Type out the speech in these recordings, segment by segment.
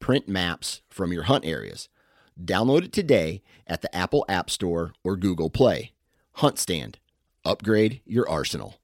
print maps from your hunt areas. Download it today at the Apple App Store or Google Play. Hunt Stand. Upgrade your arsenal.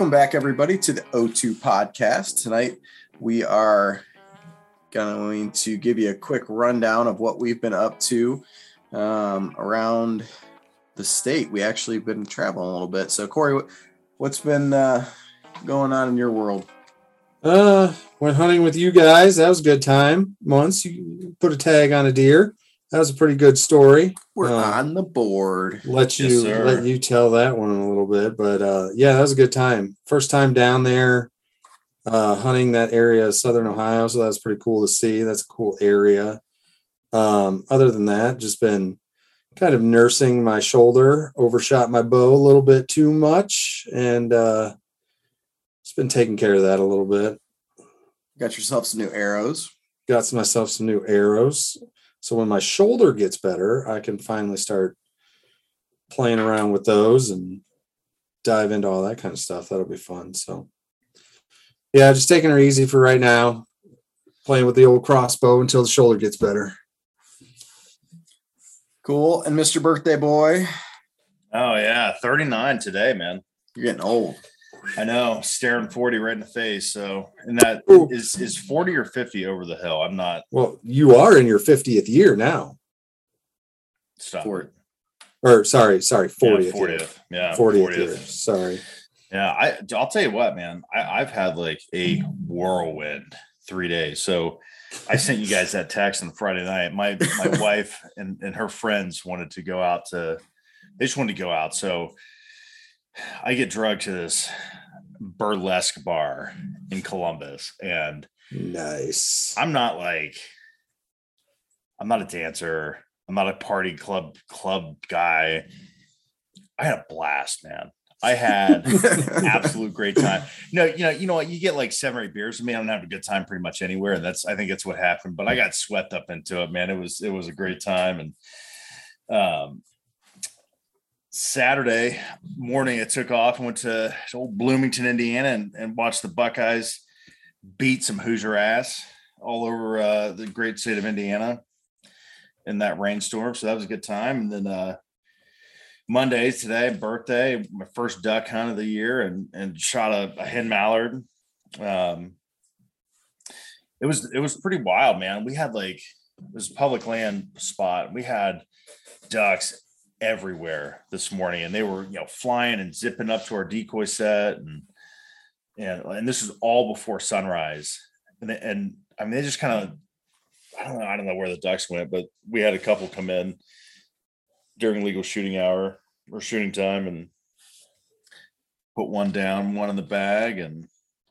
Welcome back, everybody, to the O2 podcast. Tonight, we are going to give you a quick rundown of what we've been up to um, around the state. We actually been traveling a little bit. So, Corey, what's been uh, going on in your world? Uh, went hunting with you guys. That was a good time. Once you put a tag on a deer. That was a pretty good story. We're Uh, on the board. let you sir. let you tell that one a little bit but uh yeah that was a good time first time down there uh hunting that area of southern ohio so that's pretty cool to see that's a cool area um other than that just been kind of nursing my shoulder overshot my bow a little bit too much and uh just been taking care of that a little bit Got yourself some new arrows. got myself some new arrows so when my shoulder gets better i can finally start playing around with those and dive into all that kind of stuff that'll be fun so yeah just taking her easy for right now playing with the old crossbow until the shoulder gets better Cool. And Mr. Birthday Boy, Oh yeah, 39 today, man. you're getting old. I know, staring 40 right in the face. So, and that Ooh. is is 40 or 50 over the hill. I'm not well you are in your 50th year now stop. For- or sorry sorry 40th, yeah, year. 40th. Yeah, 40th, year sorry Yeah, I I'll tell you what, man. I, I've had like a whirlwind three days. So I sent you guys that text on Friday night. My my wife and, and her friends wanted to go out to they just wanted to go out. So I get drugged to this burlesque bar in Columbus and nice I'm not like I'm not a dancer. I'm not a party club club guy. I had a blast, man. I had absolute great time. No, you know, you know what? You get like seven or eight beers with me. I'm gonna have a good time pretty much anywhere. And that's I think that's what happened. But I got swept up into it, man. It was it was a great time. And um Saturday morning I took off and went to old Bloomington, Indiana and, and watched the Buckeyes beat some Hoosier ass all over uh, the great state of Indiana in that rainstorm. So that was a good time. And then uh Mondays today, birthday, my first duck hunt of the year, and and shot a, a hen mallard. Um, it was it was pretty wild, man. We had like it was public land spot. We had ducks everywhere this morning, and they were you know flying and zipping up to our decoy set, and and and this is all before sunrise. And they- and I mean they just kind of I don't know I don't know where the ducks went, but we had a couple come in during legal shooting hour or shooting time and put one down, one in the bag, and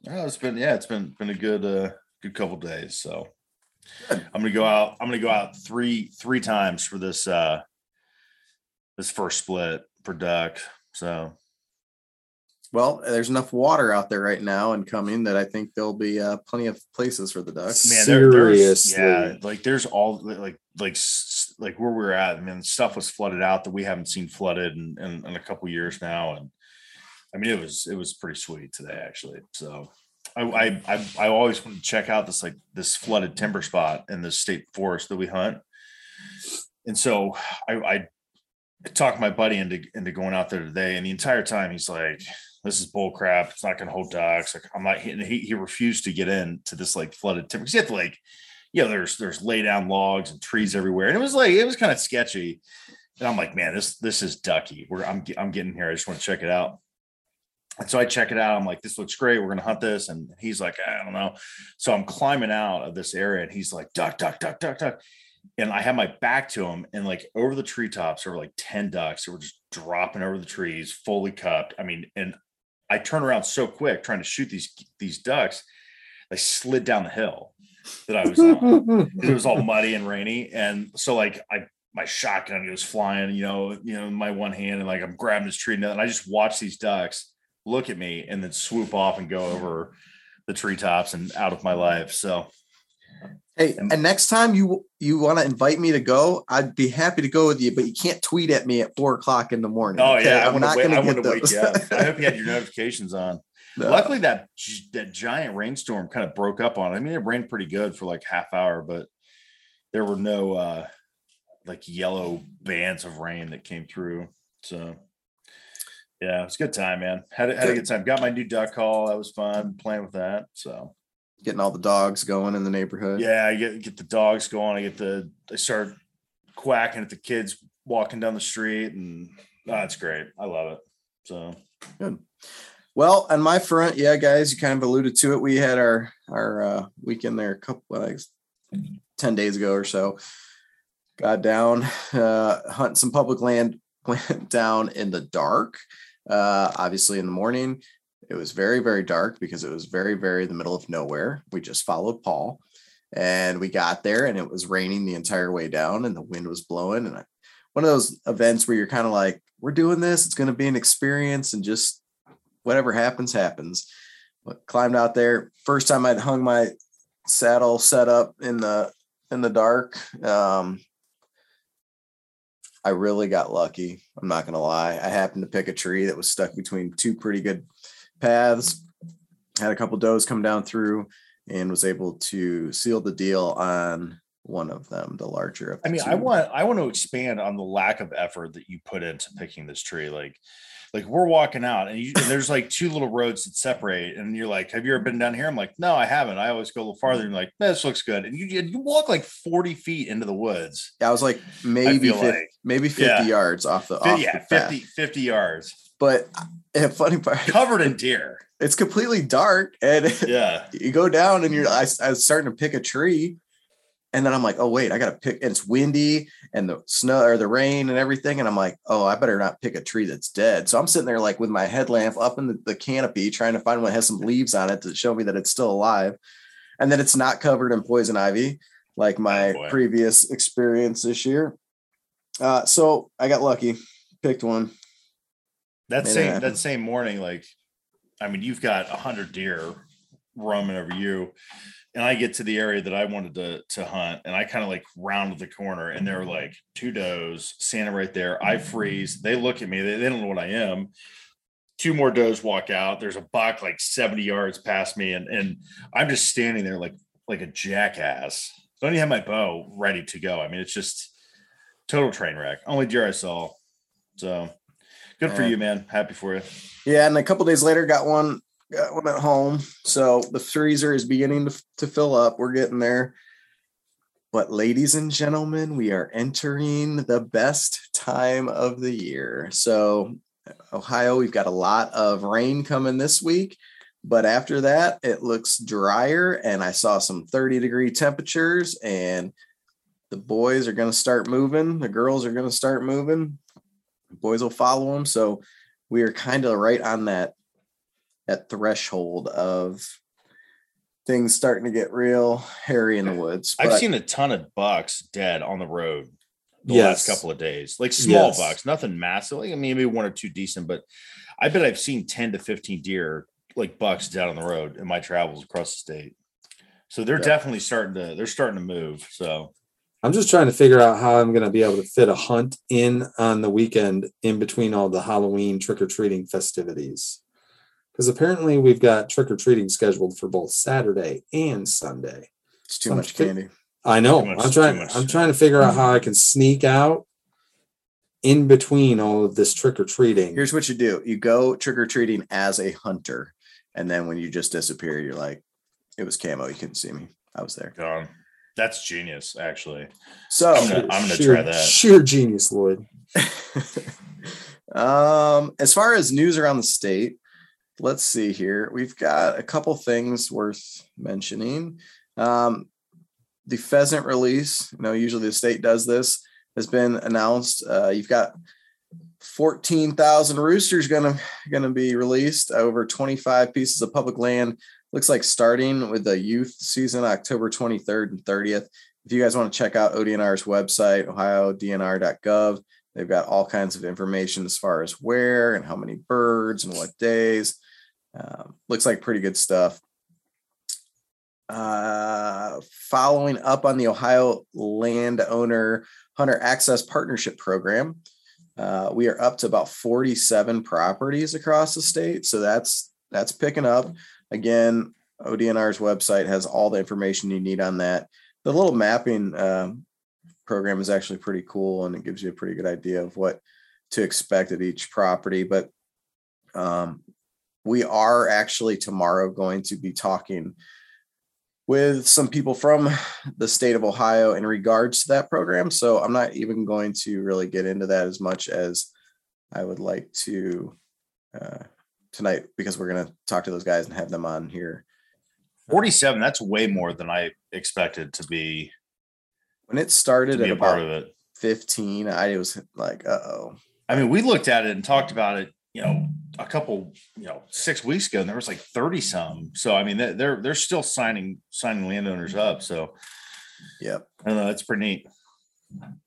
oh, it's been yeah, it's been been a good uh good couple days. So. I'm gonna go out. I'm gonna go out three three times for this uh this first split for duck. So Well, there's enough water out there right now and coming that I think there'll be uh, plenty of places for the ducks. man, Seriously. yeah, like there's all like like like where we're at. I mean, stuff was flooded out that we haven't seen flooded in, in, in a couple years now, and I mean it was it was pretty sweet today actually. So I I I, I always want to check out this like this flooded timber spot in the state forest that we hunt, and so I I talked my buddy into into going out there today, and the entire time he's like. This is bull crap. It's not going to hold ducks. Like I'm not. He, he he refused to get in to this like flooded timber because you have to like you know, there's there's lay down logs and trees everywhere, and it was like it was kind of sketchy. And I'm like, man, this this is ducky. We're I'm I'm getting here. I just want to check it out. And so I check it out. I'm like, this looks great. We're gonna hunt this. And he's like, I don't know. So I'm climbing out of this area, and he's like, duck, duck, duck, duck, duck. And I had my back to him, and like over the treetops, there were like 10 ducks that were just dropping over the trees, fully cupped. I mean, and I turn around so quick trying to shoot these these ducks, they slid down the hill that I was on. it was all muddy and rainy, and so like I my shotgun goes flying, you know, you know, in my one hand, and like I'm grabbing this tree, and I just watch these ducks look at me and then swoop off and go over the treetops and out of my life. So Hey, and next time you you want to invite me to go, I'd be happy to go with you, but you can't tweet at me at four o'clock in the morning. Oh okay? yeah, I'm not going to get those. up. I hope you had your notifications on. No. Luckily, that that giant rainstorm kind of broke up on. it. I mean, it rained pretty good for like half hour, but there were no uh like yellow bands of rain that came through. So yeah, it was a good time, man. Had, had a good time. Got my new duck call. That was fun playing with that. So Getting all the dogs going in the neighborhood. yeah, I get get the dogs going. I get the I start quacking at the kids walking down the street, and oh, great. I love it. So good. Well, on my front, yeah, guys, you kind of alluded to it. We had our our uh, weekend there a couple like ten days ago or so. Got down, uh, hunting some public land. Went down in the dark. Uh, obviously, in the morning, it was very very dark because it was very very the middle of nowhere. We just followed Paul, and we got there, and it was raining the entire way down, and the wind was blowing, and I, one of those events where you're kind of like, we're doing this. It's going to be an experience, and just whatever happens, happens. But climbed out there. First time I'd hung my saddle set up in the in the dark. Um, I really got lucky. I'm not gonna lie. I happened to pick a tree that was stuck between two pretty good paths. Had a couple does come down through and was able to seal the deal on one of them, the larger of the I mean, two. I want I want to expand on the lack of effort that you put into picking this tree. Like, like we're walking out, and, you, and there's like two little roads that separate, and you're like, "Have you ever been down here?" I'm like, "No, I haven't." I always go a little farther, mm-hmm. and you're like, "This looks good," and you you walk like 40 feet into the woods. I was like maybe 50, like- maybe 50 Yeah. yards off the off yeah, the path. 50 50 yards, But a funny part, covered in deer. it's completely dark, and Yeah, you go down, and you're I, I was starting to pick a tree, and then I'm like, oh wait, I gotta pick. And it's windy, and the snow or the rain and everything, and I'm like, oh, I better not pick a tree that's dead. So I'm sitting there like with my headlamp up in the, the canopy, trying to find one that has some leaves on it to show me that it's still alive, and then it's not covered in poison ivy like my Oh, previous experience this year. Uh, so I got lucky, picked one. That Made same that same morning, like, I mean, you've got a hundred deer roaming over you, and I get to the area that I wanted to to hunt, and I kind of like rounded the corner, and there were mm-hmm. like two does standing right there. I mm-hmm. freeze. They look at me. They, they don't know what I am. Two more does walk out. There's a buck like 70 yards past me, and and I'm just standing there like like a jackass. Don't even have my bow ready to go. I mean, it's just total train wreck. Only deer I saw. So good for Yeah. you, man. Happy for you. Yeah, and a couple days later, got one got one at home. So the freezer is beginning to, to fill up. We're getting there. But ladies and gentlemen, we are entering the best time of the year. So Ohio, we've got a lot of rain coming this week. But after that, it looks drier, and I saw some 30 degree temperatures, and the boys are going to start moving. The girls are going to start moving. Boys will follow them. So we are kind of right on that that threshold of things starting to get real hairy in the woods. I've seen a ton of bucks dead on the road the Yes. last couple of days, like small Yes. bucks, nothing massive. Like, I mean, maybe one or two decent, but I bet I've seen 10 to 15 deer, like bucks down on the road in my travels across the state. So they're Yeah. definitely starting to, they're starting to move. So I'm just trying to figure out how I'm going to be able to fit a hunt in on the weekend in between all the Halloween trick or treating festivities. Because apparently we've got trick or treating scheduled for both Saturday and Sunday. it's too some much fi- candy. I know. Much- I'm trying. I'm trying to figure out how I can sneak out in between all of this trick or treating. Here's what you do: you go trick or treating as a hunter, and then when you just disappear, you're like, "It was camo. You couldn't see me. I was there." gone. That's genius, actually. So I'm gonna, I'm gonna sheer, try that. Sheer genius, Lloyd. um, as far as news around the state, let's see here. We've got a couple things worth mentioning. Um, the pheasant release, you know, usually the state does this, has been announced. Uh, you've got 14,000 roosters gonna gonna be released over 25 pieces of public land. Looks like starting with the youth season October 23rd and 30th. If you guys want to check out ODNR's website, ohiodnr.gov, they've got all kinds of information as far as where and how many birds and what days. Um, looks like pretty good stuff. Uh, following up on the Ohio Landowner Hunter Access Partnership Program, uh, we are up to about 47 properties across the state. So that's that's picking up. Again, ODNR's website has all the information you need on that. The little mapping um, program is actually pretty cool and it gives you a pretty good idea of what to expect at each property. But um, we are actually tomorrow going to be talking with some people from the state of Ohio in regards to that program. So I'm not even going to really get into that as much as I would like to uh, tonight because we're going to talk to those guys and have them on here. 47, that's way more than I expected to be, When it started at a part about of it. 15, I was like, uh oh. I mean, we looked at it and talked about it, you know, a couple, you know, six weeks ago, and there was like 30 some. So I mean, they're they're, they're still signing signing landowners up. So Yep. I don't know, that's pretty neat.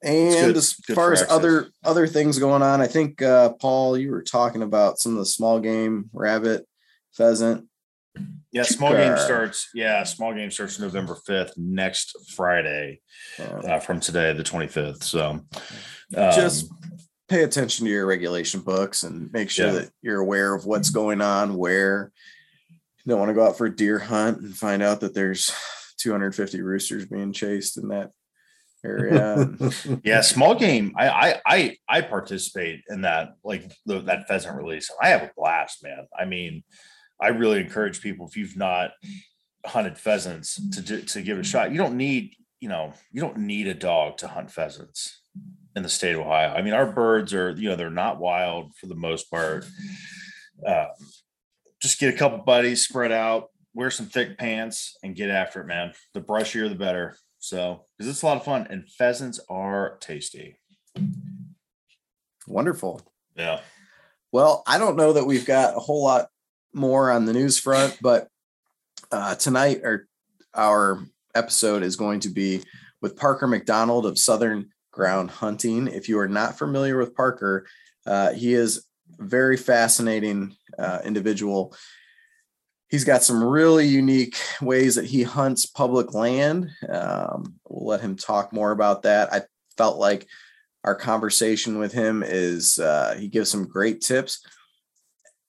And good- as good far as other other things going on, I think uh, Paul, you were talking about some of the small game rabbit, pheasant. Yeah, small game Uh, starts. Yeah, small game starts November 5th, next Friday uh, uh, from today, the 25th. So um, just pay attention to your regulation books and make sure Yeah. that you're aware of what's going on where you don't want to go out for a deer hunt and find out that there's 250 roosters being chased in that area And yeah, small game. I I I, I participate in that like the, that pheasant release. I have a blast, man. I mean, I really encourage people if you've not hunted pheasants to to give it a shot. You don't need you know you don't need a dog to hunt pheasants in the state of Ohio. I mean, our birds are you know they're not wild for the most part. Uh, just get a couple buddies, spread out, wear some thick pants, and get after it, man. The brushier, the better. So, because it's a lot of fun, and pheasants are tasty. wonderful Yeah. Well, I don't know that we've got a whole lot more on the news front, but uh, tonight our our episode is going to be with Parker McDonald of Southern Ground Hunting. If you are not familiar with Parker, uh, he is a very fascinating uh, individual. He's got some really unique ways that he hunts public land. Um, we'll let him talk more about that. I felt like our conversation with him is uh, he gives some great tips.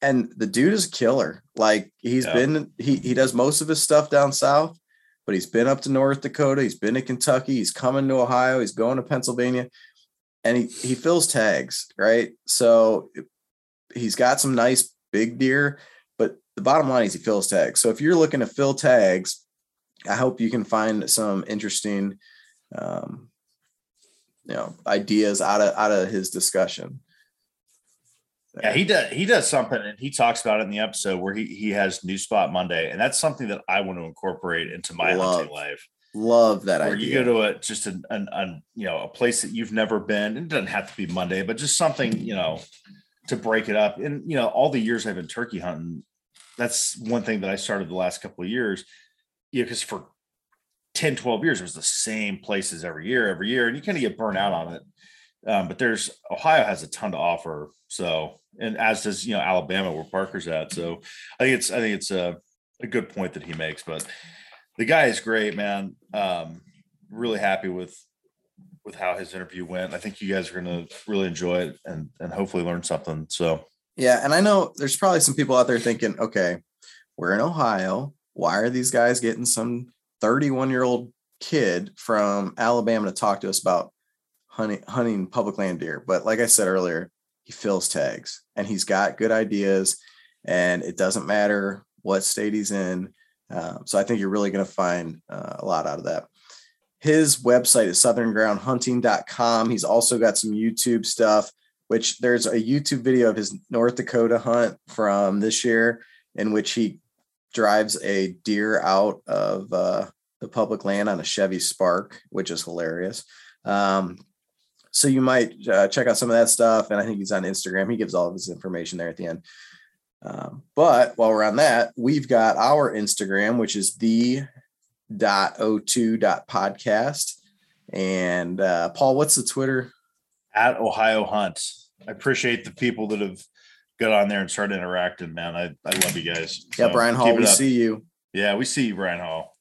And the dude is a killer. Like he's Yeah. been he, he does most of his stuff down south but he's been up to north dakota. He's been to kentucky. He's coming to ohio. He's going to pennsylvania. And he, he fills tags right? So he's got some nice big deer the bottom line is he fills tags so if you're looking to fill tags i hope you can find some interesting um, you know ideas out of out of his discussion. Yeah, he does. He does something, and he talks about it in the episode where he he has New Spot Monday, and that's something that I want to incorporate into my Love hunting life. Love that Where idea. you go to a just an, an, an you know a place that you've never been. It doesn't have to be Monday, but just something you know to break it up. And you know, all the years I've been turkey hunting, that's one thing that I started the last couple of years. Because for 10, 12 years, it was the same places every year, every year, and you kind of get burnt out on it. Um, but there's Ohio has a ton to offer. So, and as does you know Alabama, where Parker's at. So, I think it's I think it's a, a good point that he makes. But the guy is great, man. Um, really happy with with how his interview went. I think you guys are going to really enjoy it and and hopefully learn something. So, Yeah, and I know there's probably some people out there thinking, okay, we're in Ohio. Why are these guys getting some 31 year old kid from Alabama to talk to us about hunting hunting public land deer? But like I said earlier, he fills tags and he's got good ideas, and it doesn't matter what state he's in. Uh, so I think you're really going to find uh, a lot out of that. his website is southerngroundhunting.com. He's also got some YouTube stuff, which there's a YouTube video of his North Dakota hunt from this year in which he drives a deer out of uh, the public land on a Chevy Spark, which is hilarious. Um, so you might uh, check out some of that stuff. And I think he's on Instagram. He gives all of his information there at the end. Um, but while we're on that, we've got our Instagram, which is the dot o two dot podcast. And uh, Paul, what's the Twitter? At Ohio Hunt. I appreciate the people that have got on there and started interacting, man. I, I love you guys. Yeah, Brian Hall, we up. see you. Yeah, we see you, Brian Hall.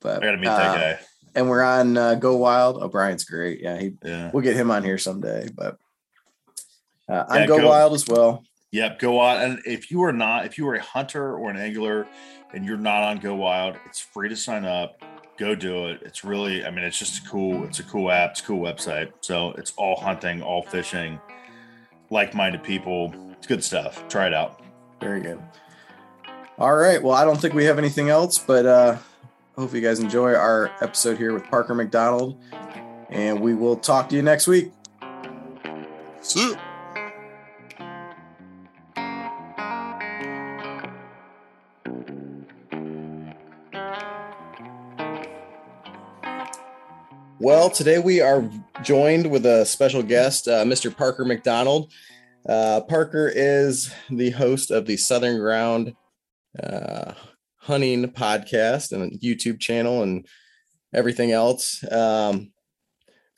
But I gotta meet uh, that guy. And we're on uh, Go Wild. Oh, Brian's great. Yeah, he yeah. we'll get him on here someday. But uh, on yeah, Go, Go Wild as well. Yep, Go Wild. And if you are not, if you are a hunter or an angler and you're not on Go Wild, it's free to sign up. Go do it. It's really, I mean, it's just a cool, it's a cool app, it's a cool website. So it's all hunting, all fishing, like-minded people. It's good stuff. Try it out. Very good. All right. Well, I don't think we have anything else, but uh hope you guys enjoy our episode here with Parker McDonald. And we will talk to you next week. See you. Well, today we are joined with a special guest, uh, Mr. Parker McDonald. Uh, Parker is the host of the Southern Ground uh, Hunting podcast and YouTube channel and everything else. Um,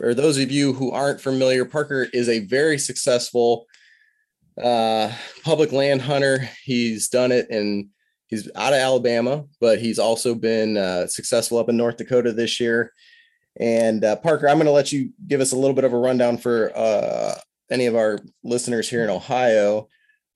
for those of you who aren't familiar, Parker is a very successful uh, public land hunter. He's done it and he's out of Alabama, but he's also been uh, successful up in North Dakota this year. And uh, Parker, I'm going to let you give us a little bit of a rundown for uh, any of our listeners here in Ohio.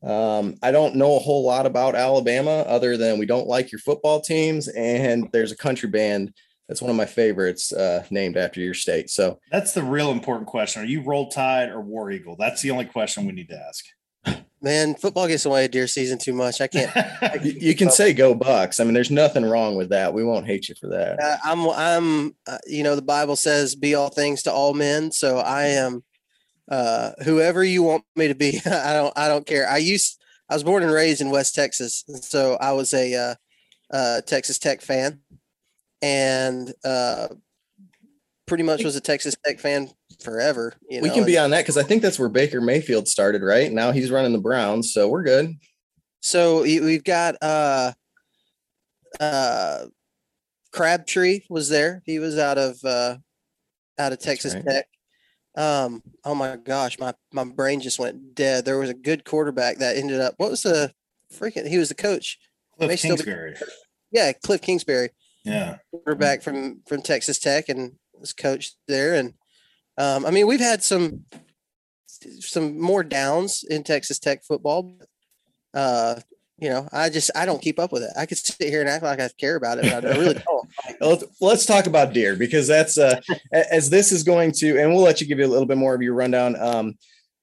Um, I don't know a whole lot about Alabama other than we don't like your football teams, and there's a country band that's one of my favorites uh, named after your state. So that's the real important question: Are you Roll Tide or War Eagle? That's the only question we need to ask. Man, football gets away deer season too much. I can't. I you can say go Bucks. I mean, there's nothing wrong with that. We won't hate you for that. Uh, I'm, I'm, uh, you know, the Bible says, "Be all things to all men." So I am, uh, whoever you want me to be. I don't, I don't care. I used, I was born and raised in West Texas, so I was a uh, uh, Texas Tech fan, and uh, pretty much was a Texas Tech fan forever. You know? We can be on that because I think that's where Baker Mayfield started, right? Now he's running the Browns, so we're good. So we've got uh uh Crabtree was there. He was out of uh out of Texas right. Tech. Um, oh my gosh, my my brain just went dead. There was a good quarterback that ended up. What was the freaking? He was the coach. Cliff Kingsbury. Be, yeah, Cliff Kingsbury. Yeah, quarterback from from Texas Tech and was coached there. And um, I mean, we've had some some more downs in Texas Tech football. Uh, you know, I just I don't keep up with it. I could sit here and act like I care about it, but I really don't. let's, let's talk about deer because that's uh, as this is going to, and we'll let you give you a little bit more of your rundown. Um,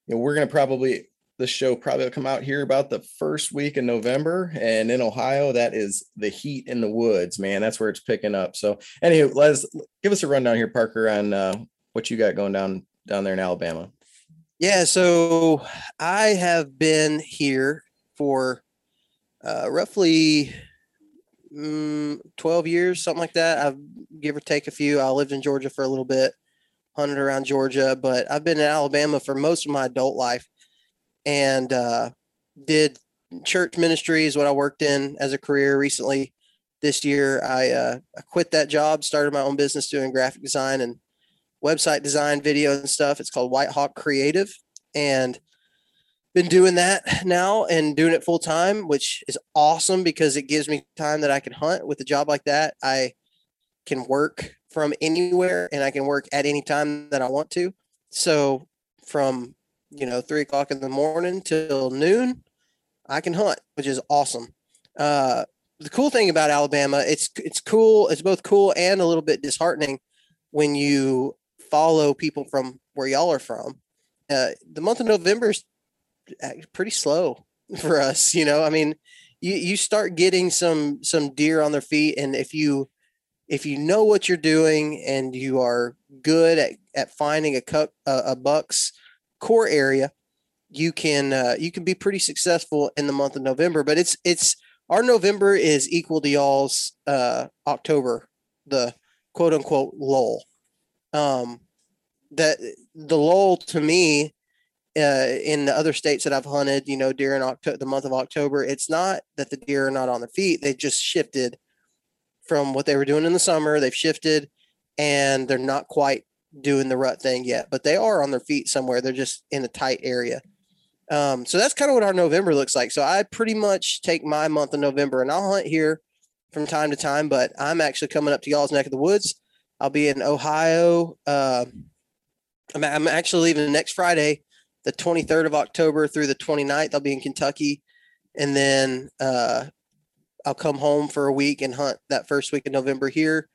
you know, we're going to probably the show probably will come out here about the first week in November. And in Ohio, that is the heat in the woods, man. That's where it's picking up. So, anyway, let's give us a rundown here, Parker, on uh, what you got going down down there in Alabama. Yeah, so I have been here for uh, roughly mm, 12 years, something like that. I've give or take a few. I lived in Georgia for a little bit, hunted around Georgia, but I've been in Alabama for most of my adult life and uh, did church ministry is what I worked in as a career recently. This year, I, uh, I quit that job, started my own business doing graphic design and website design, video and stuff. It's called White Hawk Creative, and been doing that now and doing it full time, which is awesome because it gives me time that I can hunt. With a job like that, I can work from anywhere and I can work at any time that I want to. So from you know, three o'clock in the morning till noon, I can hunt, which is awesome. Uh, the cool thing about Alabama, it's it's cool. It's both cool and a little bit disheartening when you follow people from where y'all are from. Uh, the month of November is pretty slow for us. You know, I mean, you you start getting some some deer on their feet, and if you if you know what you're doing and you are good at, at finding a cup a buck's core area, you can uh, you can be pretty successful in the month of November. But it's it's our November is equal to y'all's uh, October, the quote unquote lull. Um, that the lull to me uh, in the other states that I've hunted, you know, during October, the month of October, it's not that the deer are not on their feet; they just shifted from what they were doing in the summer. They've shifted, and they're not quite doing the rut thing yet, but they are on their feet somewhere. They're just in a tight area. Um, so that's kind of what our November looks like. So I pretty much take my month of November and I'll hunt here from time to time, but I'm actually coming up to y'all's neck of the woods. I'll be in Ohio. Uh, I'm, I'm actually leaving next Friday, the 23rd of October through the 29th. I'll be in Kentucky. And then uh, I'll come home for a week and hunt that first week of November here.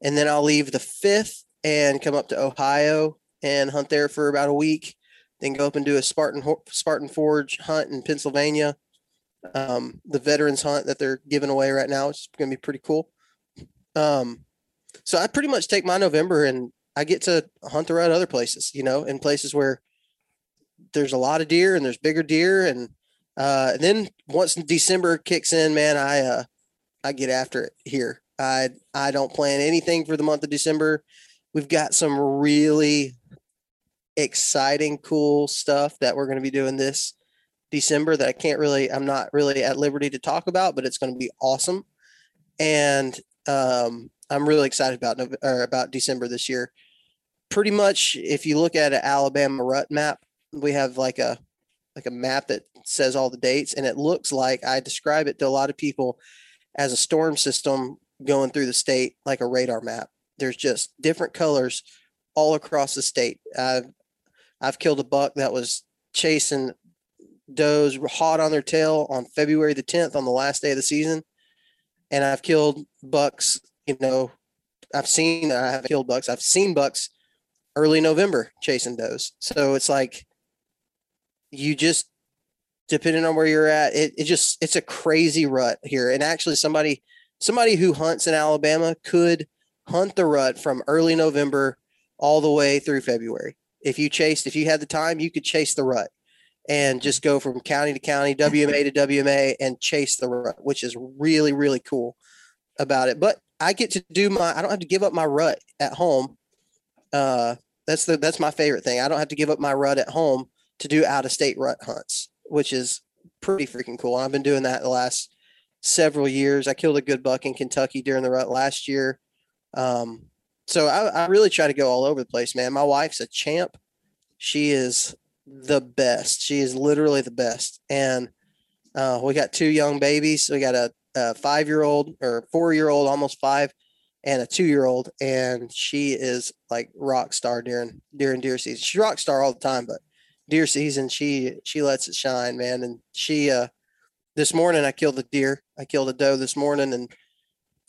And then I'll leave the 5th and come up to Ohio and hunt there for about a week then go up and do a Spartan Spartan Forge hunt in Pennsylvania. Um, the veterans hunt that they're giving away right now, is going to be pretty cool. Um, so I pretty much take my November and I get to hunt around other places, you know, in places where there's a lot of deer and there's bigger deer. And, uh, and then once December kicks in, man, I, uh, I get after it here. I, I don't plan anything for the month of December. We've got some really exciting, cool stuff that we're going to be doing this December that I can't really, I'm not really at liberty to talk about, but it's going to be awesome. And um, I'm really excited about or about December this year. Pretty much, if you look at an Alabama rut map, we have like a like a map that says all the dates, and it looks like I describe it to a lot of people as a storm system going through the state, like a radar map. There's just different colors all across the state. I've I've killed a buck that was chasing does hot on their tail on February the 10th on the last day of the season. And I've killed bucks, you know, I've seen, I have killed bucks. I've seen bucks early November chasing does. So it's like you just, depending on where you're at, it, it just, it's a crazy rut here. And actually somebody, somebody who hunts in Alabama could hunt the rut from early November all the way through February if you chased, if you had the time, you could chase the rut and just go from county to county, WMA to WMA and chase the rut, which is really, really cool about it. But I get to do my, I don't have to give up my rut at home. Uh, that's the, that's my favorite thing. I don't have to give up my rut at home to do out of state rut hunts, which is pretty freaking cool. I've been doing that the last several years. I killed a good buck in Kentucky during the rut last year. Um, so I, I really try to go all over the place, man. My wife's a champ. She is the best. She is literally the best. And uh, we got two young babies. We got a, a five year old or four year old, almost five, and a two year old. And she is like rock star during during deer season. She's rock star all the time, but deer season, she she lets it shine, man. And she uh this morning I killed a deer. I killed a doe this morning and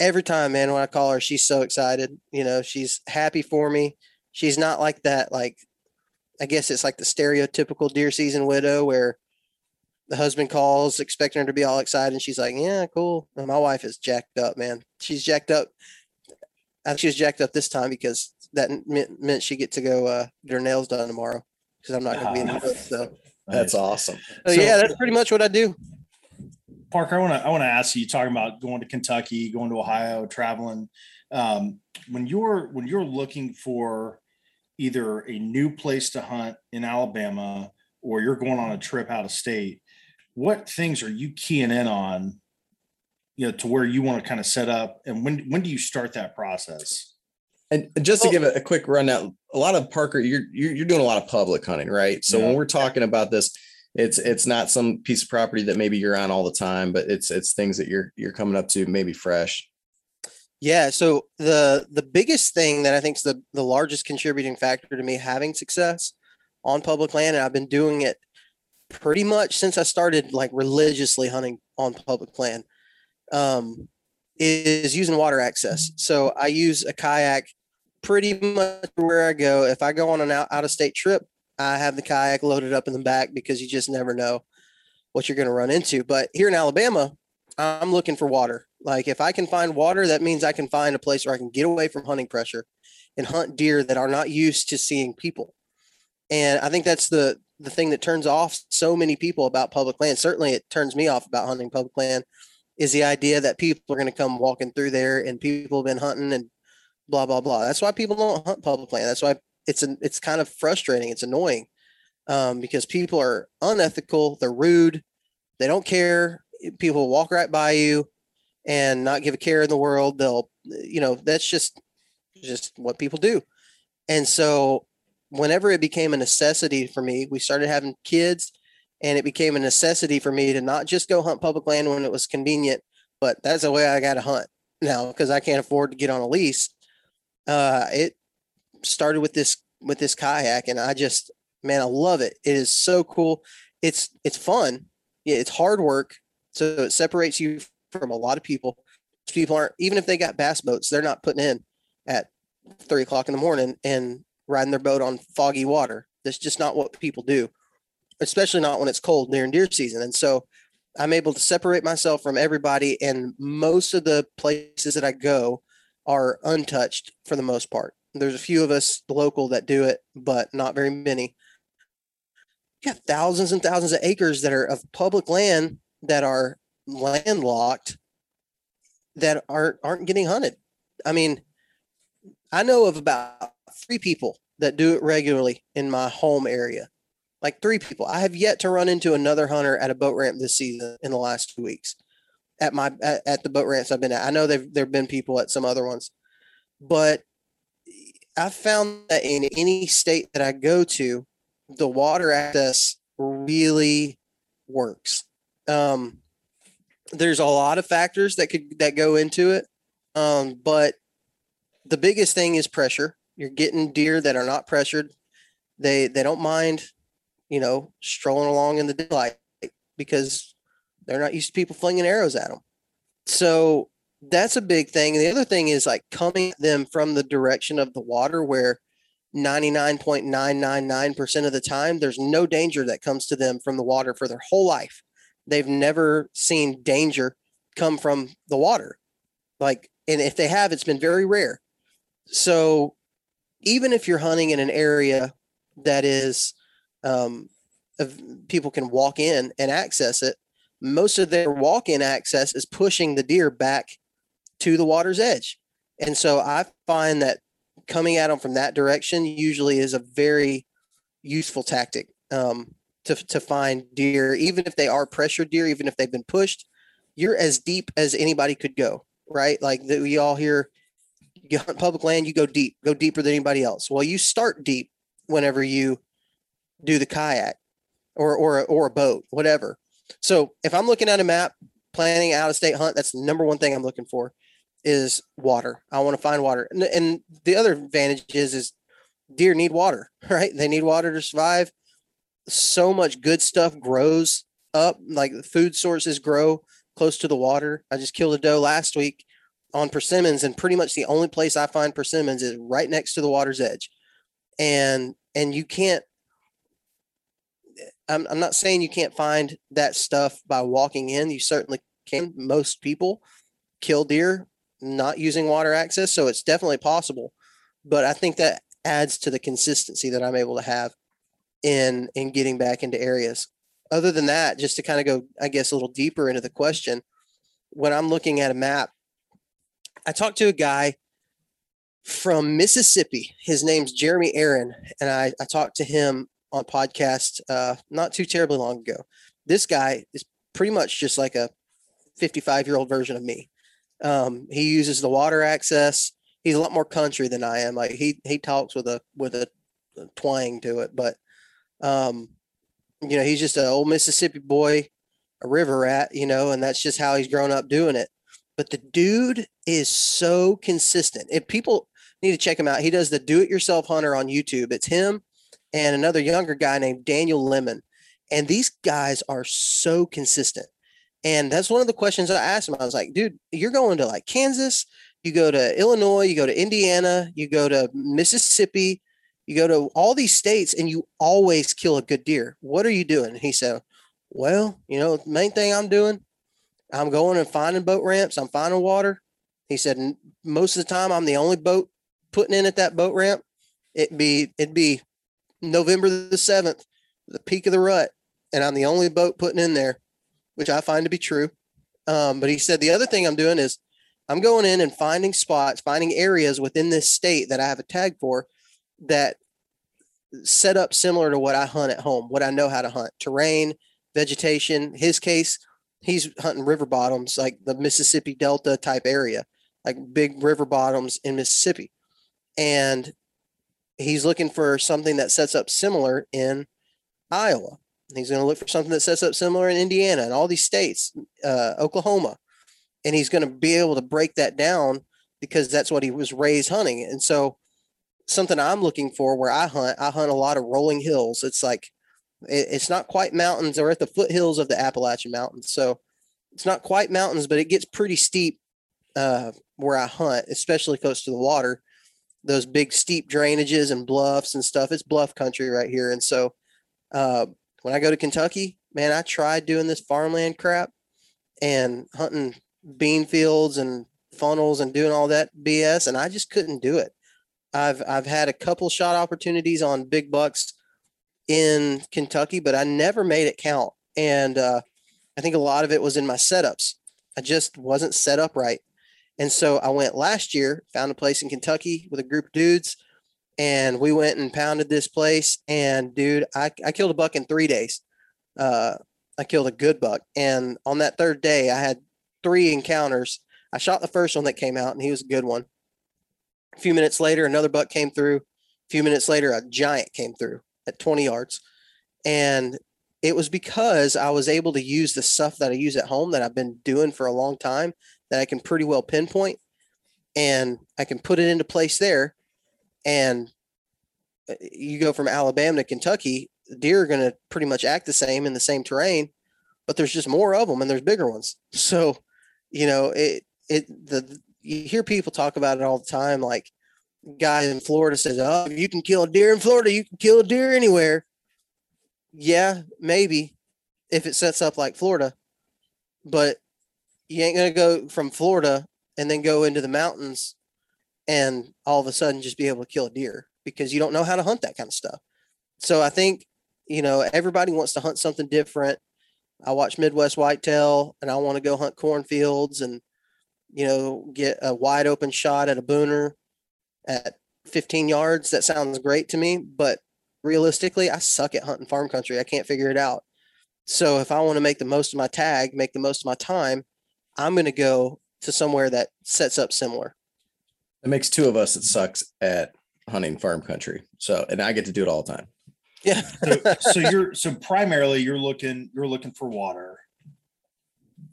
every time, man, when I call her, she's so excited. You know, she's happy for me. She's not like that, like, I guess it's like the stereotypical deer season widow where the husband calls expecting her to be all excited. And she's like, yeah, cool. And my wife is jacked up, man. She's jacked up. I think She was jacked up this time because that meant, meant she get to go uh, get her nails done tomorrow because I'm not going to be in the hood. So that's awesome. So, so yeah, that's pretty much what I do. Parker, I want to I want to ask you. Talking about going to Kentucky, going to Ohio, traveling. Um, when you're when you're looking for either a new place to hunt in Alabama or you're going on a trip out of state, what things are you keying in on? You know, to where you want to kind of set up, and when when do you start that process? And just to give a, a quick rundown, a lot of Parker, you're, you're you're doing a lot of public hunting, right? So yeah. when we're talking about this, it's it's not some piece of property that maybe you're on all the time but it's it's things that you're you're coming up to maybe fresh. Yeah so the the biggest thing that i think is the the largest contributing factor to me having success on public land and i've been doing it pretty much since i started like religiously hunting on public land um is using water access. So i use a kayak pretty much where i go. If i go on an out, out of state trip I have the kayak loaded up in the back because you just never know what you're going to run into. But here in Alabama, I'm looking for water. Like if I can find water, that means I can find a place where I can get away from hunting pressure and hunt deer that are not used to seeing people. And I think that's the the thing that turns off so many people about public land. Certainly it turns me off about hunting public land is the idea that people are going to come walking through there and people have been hunting and blah blah blah. That's why people don't hunt public land. That's why it's an it's kind of frustrating. It's annoying um, because people are unethical. They're rude. They don't care. People walk right by you and not give a care in the world. They'll you know that's just just what people do. And so whenever it became a necessity for me, we started having kids and it became a necessity for me to not just go hunt public land when it was convenient, but that's the way I got to hunt now because I can't afford to get on a lease. Uh, it started with this with this kayak, and I just man, I love it. It is so cool. It's it's fun. Yeah, it's hard work, so it separates you from a lot of people. People aren't even if they got bass boats, they're not putting in at three o'clock in the morning and riding their boat on foggy water. That's just not what people do especially not when it's cold during deer season. And so I'm able to separate myself from everybody. And most of the places that I go are untouched for the most part. There's a few of us local that do it, but not very many. You got thousands and thousands of acres that are of public land that are landlocked that aren't aren't getting hunted. I mean, I know of about three people that do it regularly in my home area like three people. I have yet to run into another hunter at a boat ramp this season in the last two weeks at my at, at the boat ramps I've been at. I know there've there've been people at some other ones, but I found that in any state that I go to, the water access really works. Um, there's a lot of factors that could that go into it, um, but the biggest thing is pressure. You're getting deer that are not pressured. They they don't mind you know, strolling along in the daylight because they're not used to people flinging arrows at them. So that's a big thing. And the other thing is like coming at them from the direction of the water where 99.999% of the time there's no danger that comes to them from the water for their whole life. They've never seen danger come from the water. Like, and if they have, it's been very rare. So even if you're hunting in an area that is um, people can walk in and access it. Most of their walk-in access is pushing the deer back to the water's edge, and so I find that coming at them from that direction usually is a very useful tactic um, to to find deer, even if they are pressured deer, even if they've been pushed. You're as deep as anybody could go, right? Like we all hear you hunt public land, you go deep, go deeper than anybody else. Well, you start deep whenever you do the kayak or or or a boat, whatever. So if I'm looking at a map, planning out of state hunt, that's the number one thing I'm looking for is water. I want to find water. And, and the other advantage is is deer need water, right? They need water to survive. So much good stuff grows up, like food sources grow close to the water. I just killed a doe last week on persimmons, and pretty much the only place I find persimmons is right next to the water's edge. And and you can't I'm, I'm not saying you can't find that stuff by walking in. You certainly can. Most people kill deer not using water access, so it's definitely possible. But I think that adds to the consistency that I'm able to have in in getting back into areas. Other than that, just to kind of go, I guess, a little deeper into the question, when I'm looking at a map, I talked to a guy from Mississippi. His name's Jeremy Aaron, and I, I talked to him on podcast uh, not too terribly long ago. This guy is pretty much just like a 55 year old version of me. Um, he uses the water access. He's a lot more country than I am. Like he he talks with a with a, twang to it, but um, you know he's just an old Mississippi boy, a river rat, you know, and that's just how he's grown up doing it. But the dude is so consistent. If people need to check him out, he does the do it yourself hunter on YouTube. It's him and another younger guy named Daniel Lemon. And these guys are so consistent. And that's one of the questions I asked him. I was like, dude, you're going to like Kansas, you go to Illinois, you go to Indiana, you go to Mississippi, you go to all these states, and you always kill a good deer. What are you doing? He said, well, you know, the main thing I'm doing, I'm going and finding boat ramps. I'm finding water. He said most of the time I'm the only boat putting in at that boat ramp. It'd be it'd be November the seventh, the peak of the rut, and I'm the only boat putting in there, which I find to be true. Um, but he said the other thing I'm doing is I'm going in and finding spots, finding areas within this state that I have a tag for that set up similar to what I hunt at home, what I know how to hunt, terrain, vegetation. His case, he's hunting river bottoms, like the Mississippi Delta type area, like big river bottoms in Mississippi. And he's looking for something that sets up similar in Iowa. He's going to look for something that sets up similar in Indiana and all these states, uh, Oklahoma. And he's going to be able to break that down because that's what he was raised hunting. And so, something I'm looking for where I hunt, I hunt a lot of rolling hills. It's like, it- it's not quite mountains or at the foothills of the Appalachian Mountains. So, it's not quite mountains, but it gets pretty steep uh, where I hunt, especially close to the water. Those big steep drainages and bluffs and stuff. It's bluff country right here. And so, uh, when I go to Kentucky, man, I tried doing this farmland crap and hunting bean fields and funnels and doing all that BS, and I just couldn't do it. I've I've had a couple shot opportunities on big bucks in Kentucky, but I never made it count. And uh, I think a lot of it was in my setups. I just wasn't set up right. And so I went last year, found a place in Kentucky with a group of dudes, and we went and pounded this place. And dude, I, I killed a buck in three days. Uh, I killed a good buck. And on that third day, I had three encounters. I shot the first one that came out, and he was a good one. A few minutes later, another buck came through. A few minutes later, a giant came through at 20 yards. And it was because I was able to use the stuff that I use at home that I've been doing for a long time that I can pretty well pinpoint and I can put it into place there. And uh, you go from Alabama to Kentucky, deer are going to pretty much act the same in the same terrain, but there's just more of them and there's bigger ones. So, you know, it, it, the, you hear people talk about it all the time. Like guy in Florida says, Oh, you can kill a deer in Florida, you can kill a deer anywhere. Yeah, maybe if it sets up like Florida, but you ain't going to go from Florida and then go into the mountains and all of a sudden just be able to kill a deer because you don't know how to hunt that kind of stuff. So I think, you know, everybody wants to hunt something different. I watch Midwest Whitetail and I want to go hunt cornfields and, you know, get a wide open shot at a booner at 15 yards. That sounds great to me, but realistically, I suck at hunting farm country. I can't figure it out. So if I want to make the most of my tag, make the most of my time, I'm going to go to somewhere that sets up similar. It makes two of us that sucks at hunting farm country. So, and I get to do it all the time. Yeah. so, so you're so primarily you're looking you're looking for water.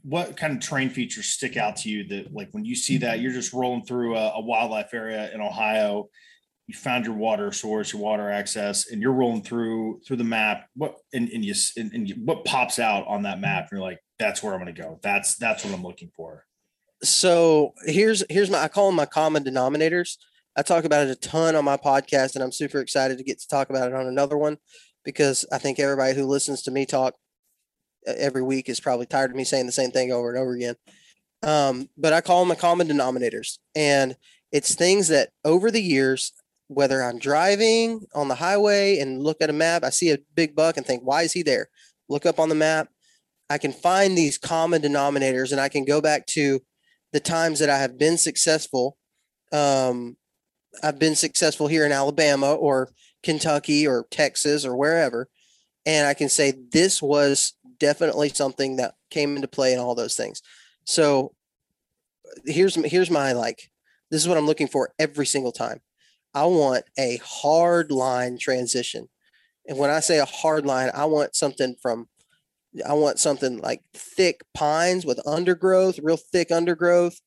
What kind of terrain features stick out to you that like when you see that mm-hmm. you're just rolling through a, a wildlife area in ohio you found your water source your water access and you're rolling through through the map. What and, and you and, and you, what pops out on that map? Mm-hmm. And you're like that's where i'm going to go. That's that's what i'm looking for so here's here's my I call them my common denominators. I talk about it a ton on my podcast, and I'm super excited to get to talk about it on another one because I think everybody who listens to me talk every week is probably tired of me saying the same thing over and over again. Um, but I call them my common denominators, and it's things that over the years, whether I'm driving on the highway and look at a map, I see a big buck and think, why is he there? Look up on the map. I can find these common denominators, and I can go back to the times that I have been successful, um, I've been successful here in Alabama or Kentucky or Texas or wherever, and I can say this was definitely something that came into play in all those things. So here's here's my like this is what I'm looking for every single time. I want a hard line transition. And when I say a hard line, I want something from I want something like thick pines with undergrowth, real thick undergrowth,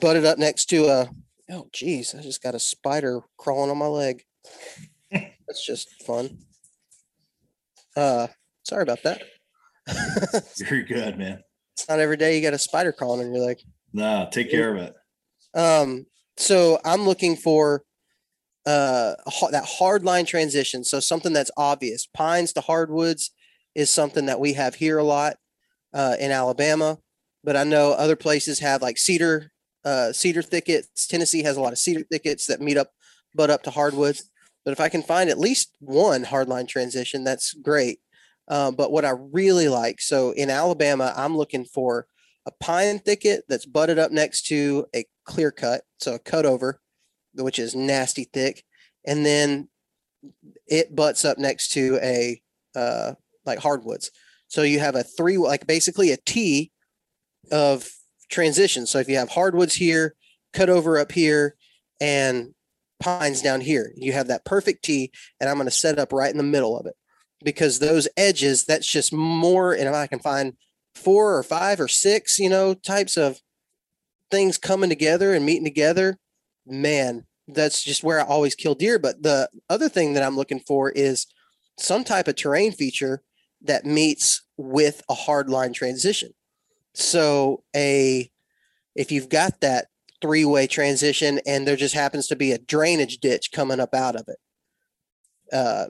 butted up next to a. Oh, geez, I just got a spider crawling on my leg. That's just fun. Uh, sorry about that. you're good man It's not every day you got a spider crawling on your leg. no take care of it Um, so I'm looking for uh that hard line transition. So something that's obvious. Pines to hardwoods is something that we have here a lot uh, in Alabama. but I know other places have like cedar, uh, cedar thickets. Tennessee has a lot of cedar thickets that meet up, butt up to hardwoods. But if I can find at least one hardline transition, that's great. Uh, but what I really like, so in Alabama, I'm looking for a pine thicket that's butted up next to a clear cut, so a cut over, which is nasty thick, and then it butts up next to a uh, like hardwoods. So you have a three, like basically a T of transition. So if you have hardwoods here, cut over up here, and pines down here, you have that perfect T, and I'm going to set up right in the middle of it because those edges, that's just more. And if I can find four or five or six, you know, types of things coming together and meeting together, man, that's just where I always kill deer. But the other thing that I'm looking for is some type of terrain feature that meets with a hard line transition. So a if you've got that three-way transition and there just happens to be a drainage ditch coming up out of it. Uh,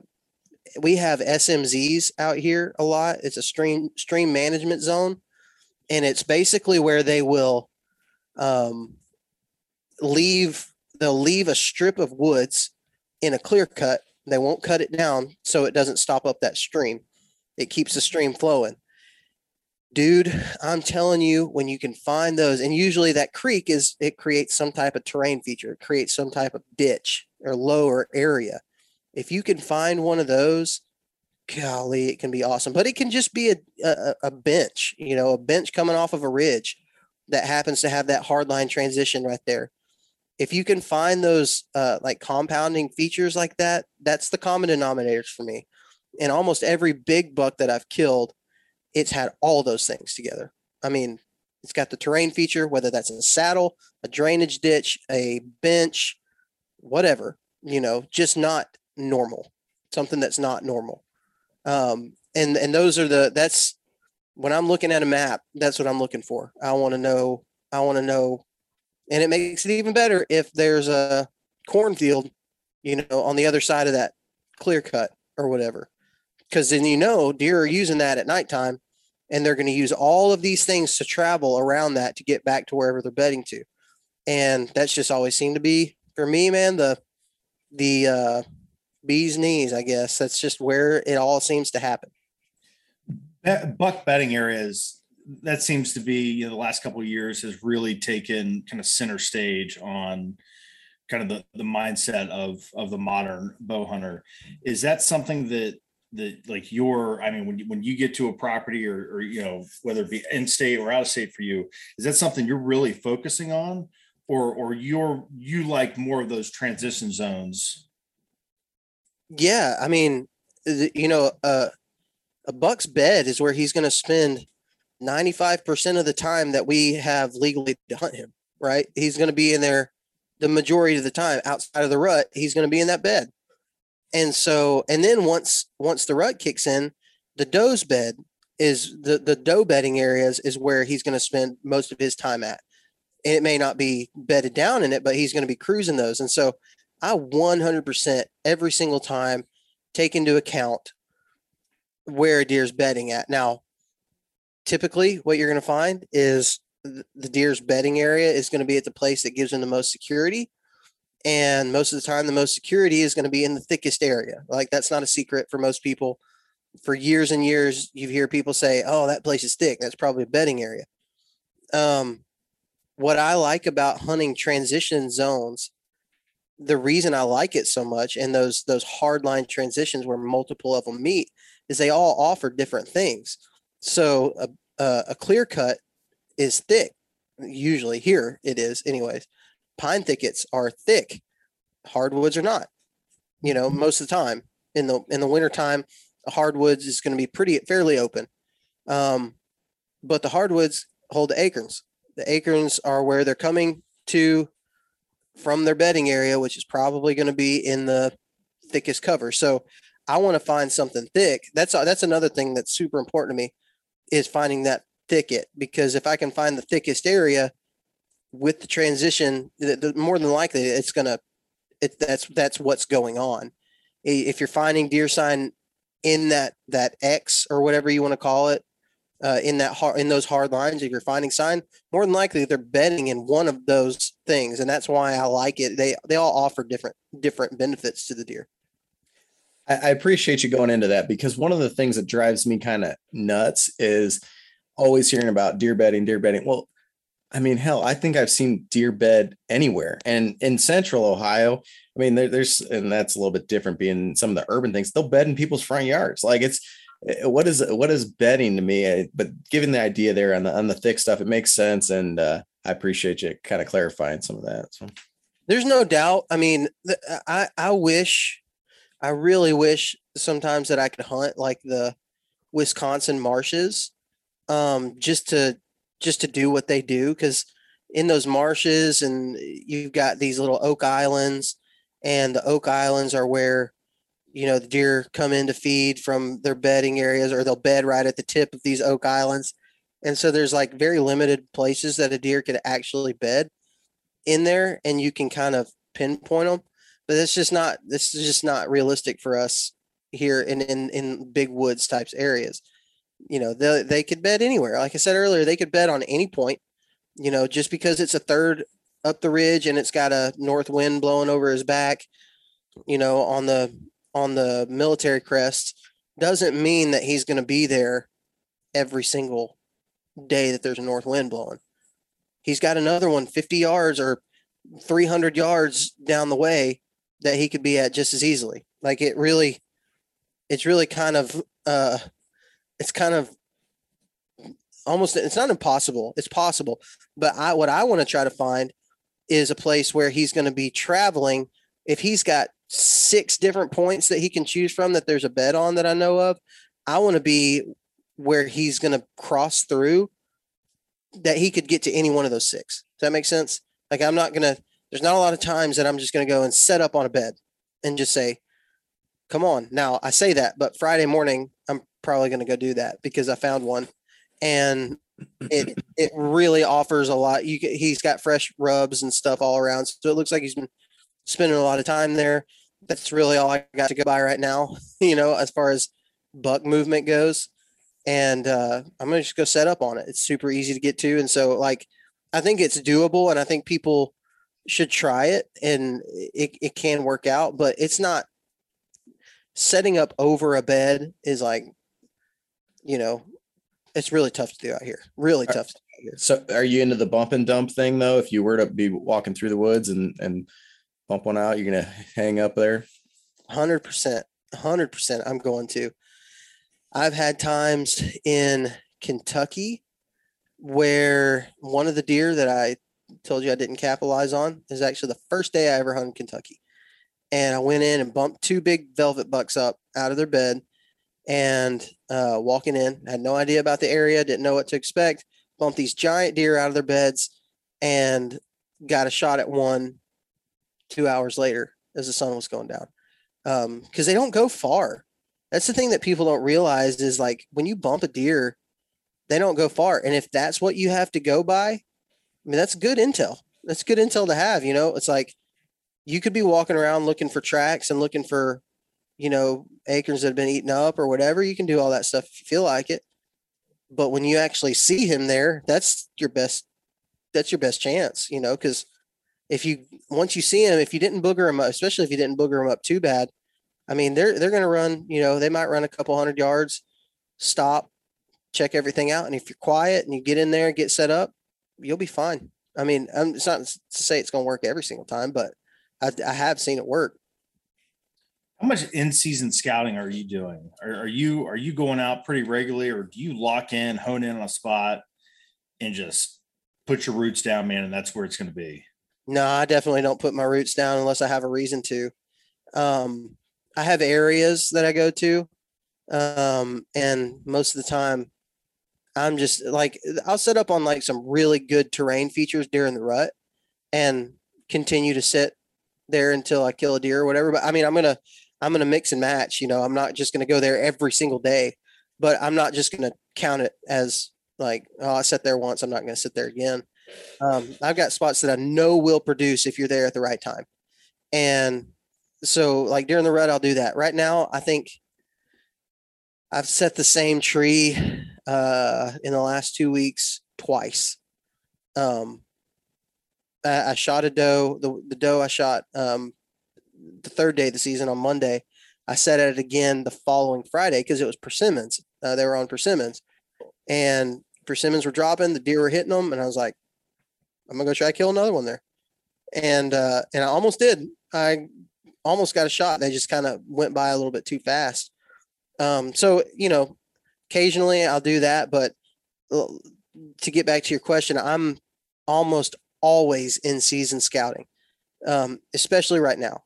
we have SMZs out here a lot. It's a stream stream management zone, and it's basically where they will um, leave. They'll leave a strip of woods in a clear cut. They won't cut it down so it doesn't stop up that stream. It keeps the stream flowing. Dude, I'm telling you, when you can find those, and usually that creek is it creates some type of terrain feature, it creates some type of ditch or lower area if you can find one of those, golly, it can be awesome. But it can just be a, a, a bench, you know, a bench coming off of a ridge that happens to have that hard line transition right there. If you can find those uh, like compounding features like that, that's the common denominators for me. And almost every big buck that I've killed, it's had all those things together. I mean, it's got the terrain feature, whether that's a saddle, a drainage ditch, a bench, whatever, you know, just not normal, something that's not normal. Um, and and those are the that's when I'm looking at a map, that's what I'm looking for. I want to know. I want to know, and it makes it even better if there's a cornfield, you know, on the other side of that clear cut or whatever, because then you know deer are using that at nighttime, and they're going to use all of these things to travel around that to get back to wherever they're bedding to, and that's just always seemed to be for me, man. The the uh, bee's knees, I guess. That's just where it all seems to happen. Buck bedding areas that seems to be you know the last couple of years has really taken kind of center stage on kind of the, the mindset of of the modern bow hunter is that something that that like your i mean when you when you get to a property or, or you know whether it be in state or out of state for you is that something you're really focusing on or or you're you like more of those transition zones yeah, I mean, you know, uh, a buck's bed is where he's going to spend 95% of the time that we have legally to hunt him, right? He's going to be in there the majority of the time outside of the rut. He's going to be in that bed. And so, and then once, once the rut kicks in, the doe's bed is the, the doe bedding areas is where he's going to spend most of his time at. And it may not be bedded down in it, but he's going to be cruising those. And so I 100% every single time take into account where a deer's bedding at. Now, typically what you're going to find is the deer's bedding area is going to be at the place that gives them the most security. And most of the time, the most security is going to be in the thickest area. Like that's not a secret for most people. For years and years, you hear people say, "Oh, that place is thick. That's probably a bedding area." Um, what I like about hunting transition zones the reason I like it so much and those those hard line transitions where multiple of them meet is they all offer different things. So a, a, a clear cut is thick. Usually here it is anyways. Pine thickets are thick. Hardwoods are not. You know, most of the time in the in the wintertime, hardwoods is going to be pretty fairly open. Um, but the hardwoods hold the acorns. The acorns are where they're coming to from their bedding area, which is probably going to be in the thickest cover. So I want to find something thick. That's that's another thing that's super important to me is finding that thicket because if I can find the thickest area with the transition, the, the, more than likely it's gonna it that's that's what's going on. If you're finding deer sign in that that X or whatever you want to call it, uh, in that hard in those hard lines if you're finding sign more than likely they're betting in one of those things and that's why i like it they they all offer different different benefits to the deer I, I appreciate you going into that because one of the things that drives me kind of nuts is always hearing about deer bedding, deer bedding. Well, I mean, hell, I think I've seen deer bed anywhere. And in central Ohio, I mean, there, there's, and that's a little bit different being some of the urban things, they'll bed in people's front yards. Like it's, eh, what is what is bedding to me? Eh, but given the idea there on the on the thick stuff, it makes sense, and uh, I appreciate you kind of clarifying some of that. So there's no doubt. I mean, I I wish, I really wish sometimes that I could hunt like the Wisconsin marshes, um, just to just to do what they do because in those marshes and you've got these little oak islands and the oak islands are where you know the deer come in to feed from their bedding areas or they'll bed right at the tip of these oak islands. And so there's like very limited places that a deer could actually bed in there and you can kind of pinpoint them but it's just not this is just not realistic for us here in in, in big woods types areas you know they they could bet anywhere. Like i said earlier they could bet on any point you know just because it's a third up the ridge and it's got a north wind blowing over his back you know on the on the military crest doesn't mean that he's going to be there every single day that there's a north wind blowing. He's got another one 50 yards or 300 yards down the way that he could be at just as easily. Like it really it's really kind of uh it's kind of almost it's not impossible it's possible but i what i want to try to find is a place where he's going to be traveling. If he's got six different points that he can choose from that there's a bed on that i know of i want to be where he's going to cross through that he could get to any one of those six. Does that make sense? Like i'm not going to there's not a lot of times that i'm just going to go and set up on a bed and just say come on now i say that but friday morning i'm probably going to go do that because I found one, and it it really offers a lot. You he's got fresh rubs and stuff all around, so it looks like he's been spending a lot of time there. That's really all I got to go by right now. You know, as far as buck movement goes, and uh, I'm gonna just go set up on it. It's super easy to get to, and so like I think it's doable, and I think people should try it, and it it can work out, but it's not setting up over a bed is like you know, it's really tough to do out here. Really tough to. So are you into the bump and dump thing though? If you were to be walking through the woods and and bump one out, you're gonna hang up there? Hundred percent. Hundred percent I'm going to. I've had times in Kentucky where one of the deer that I told you I didn't capitalize on is actually the first day I ever hunted Kentucky. And I went in and bumped two big velvet bucks up out of their bed and uh, walking in, had no idea about the area, didn't know what to expect. Bumped these giant deer out of their beds and got a shot at one two hours later as the sun was going down. Because um, they don't go far. That's the thing that people don't realize is like when you bump a deer, they don't go far. And if that's what you have to go by, I mean, that's good intel. That's good intel to have. You know, it's like you could be walking around looking for tracks and looking for you know, acorns that have been eaten up or whatever, you can do all that stuff if you feel like it. But when you actually see him there, that's your best that's your best chance, you know, because if you once you see him, if you didn't booger him up, especially if you didn't booger him up too bad, I mean, they're they're gonna run, you know, they might run a couple hundred yards, stop, check everything out. And if you're quiet and you get in there, get set up, you'll be fine. I mean, it's not to say it's going to work every single time, but I, I have seen it work. How much in-season scouting are you doing? Are, are you are you going out pretty regularly, or do you lock in, hone in on a spot, and just put your roots down, man, and that's where it's going to be? No, I definitely don't put my roots down unless I have a reason to. Um, I have areas that I go to, um, and most of the time, I'm just like I'll set up on like some really good terrain features during the rut, and continue to sit there until I kill a deer or whatever. But I mean, I'm gonna I'm to mix and match. You know, I'm not just to go there every single day, but I'm not just to count it as like, oh, I sat there once. I'm not to sit there again. Um, I've got spots that I know will produce if you're there at the right time. And so, like during the rut, I'll do that. Right now, I think I've set the same tree uh, in the last two weeks twice. Um, I, I shot a doe. The, the doe I shot um, the third day of the season on Monday. I set at it again the following Friday because it was persimmons. Uh, they were on persimmons, and persimmons were dropping. The deer were hitting them, and I was like, "I'm gonna go try to kill another one there." And uh, and I almost did. I almost got a shot. They just kind of went by a little bit too fast. Um, so you know, occasionally I'll do that, but uh, to get back to your question, I'm almost always in season scouting, um, especially right now.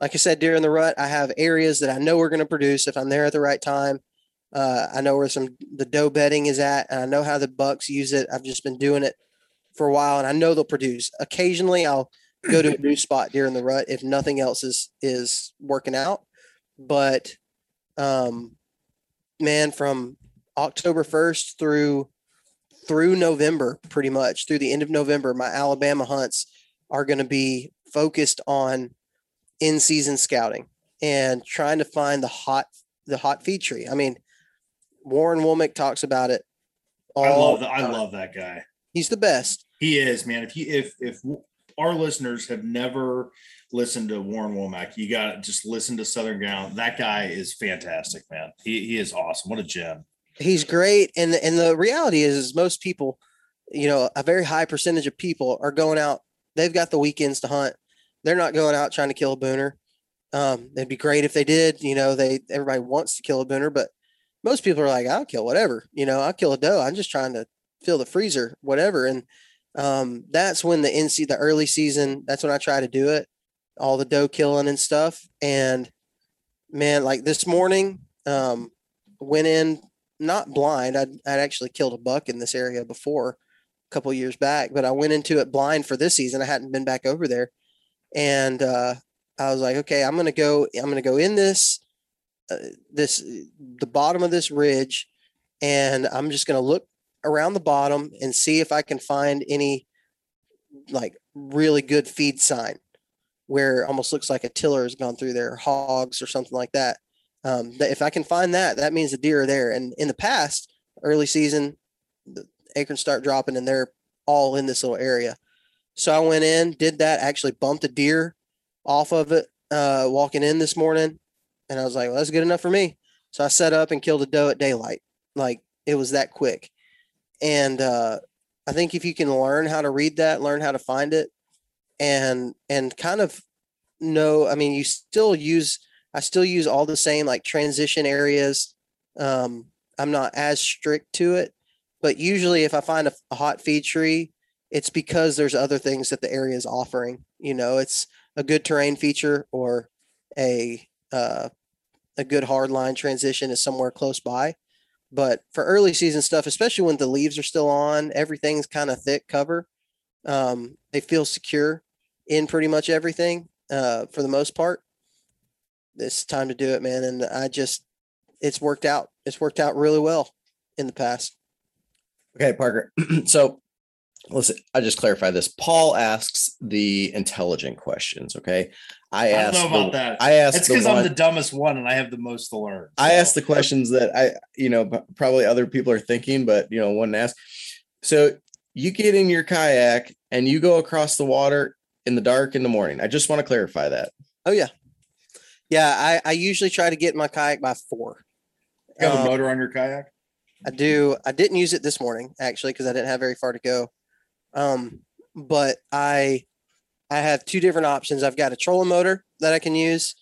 Like I said, during the rut, I have areas that I know we're going to produce if I'm there at the right time. Uh, I know where some the doe bedding is at, and I know how the bucks use it. I've just been doing it for a while, and I know they'll produce. Occasionally, I'll go to a new spot during the rut if nothing else is is working out. But um, man, from October first through through November, pretty much through the end of November, my Alabama hunts are going to be focused on in season scouting and trying to find the hot the hot feed tree. I mean, Warren Womack talks about it. I love that. I love that guy. He's the best. He is, man. If you if if our listeners have never listened to Warren Womack, you got to just listen to Southern Ground. That guy is fantastic, man. He he is awesome. What a gem. He's great, and and the reality is, is most people, you know, a very high percentage of people are going out. They've got the weekends to hunt. They're not going out trying to kill a booner. Um, it'd be great if they did. You know, they everybody wants to kill a booner, but most people are like, I'll kill whatever. You know, I'll kill a doe. I'm just trying to fill the freezer, whatever. And um, that's when the NC the early season. That's when I try to do it. All the doe killing and stuff. And man, like this morning, um, went in not blind. I'd, I'd actually killed a buck in this area before a couple years back, but I went into it blind for this season. I hadn't been back over there. And uh, I was like, okay, I'm going to go, I'm going to go in this, uh, this, the bottom of this ridge, and I'm just going to look around the bottom and see if I can find any like really good feed sign where almost looks like a tiller has gone through there, hogs or something like that. Um, if I can find that, that means the deer are there. And in the past, early season, the acorns start dropping and they're all in this little area. So I went in, did that, actually bumped a deer off of it uh, walking in this morning. And I was like, well, that's good enough for me. So I set up and killed a doe at daylight. Like it was that quick. And uh, I think if you can learn how to read that, learn how to find it, and and kind of know, I mean, you still use I still use all the same like transition areas. Um, I'm not as strict to it, but usually if I find a, a hot feed tree, it's because there's other things that the area is offering. You know, it's a good terrain feature or a uh, a good hard line transition is somewhere close by. But for early season stuff, especially when the leaves are still on, everything's kind of thick cover. Um, they feel secure in pretty much everything uh, for the most part. It's time to do it, man. And I just, it's worked out. It's worked out really well in the past. Okay, Parker. so listen, I just clarify this. Paul asks the intelligent questions. Okay. I I don't asked know the- about that. I asked It's because I'm the dumbest one and I have the most to learn. I so. asked the questions that I, you know, probably other people are thinking, but you know, one ask. So you get in your kayak and you go across the water in the dark in the morning. I just want to clarify that. Oh yeah. Yeah. I, I usually try to get my kayak by four. You have a Um, motor on your kayak? I do. I didn't use it this morning actually because I didn't have very far to go. Um, but I I have two different options. I've got a trolling motor that I can use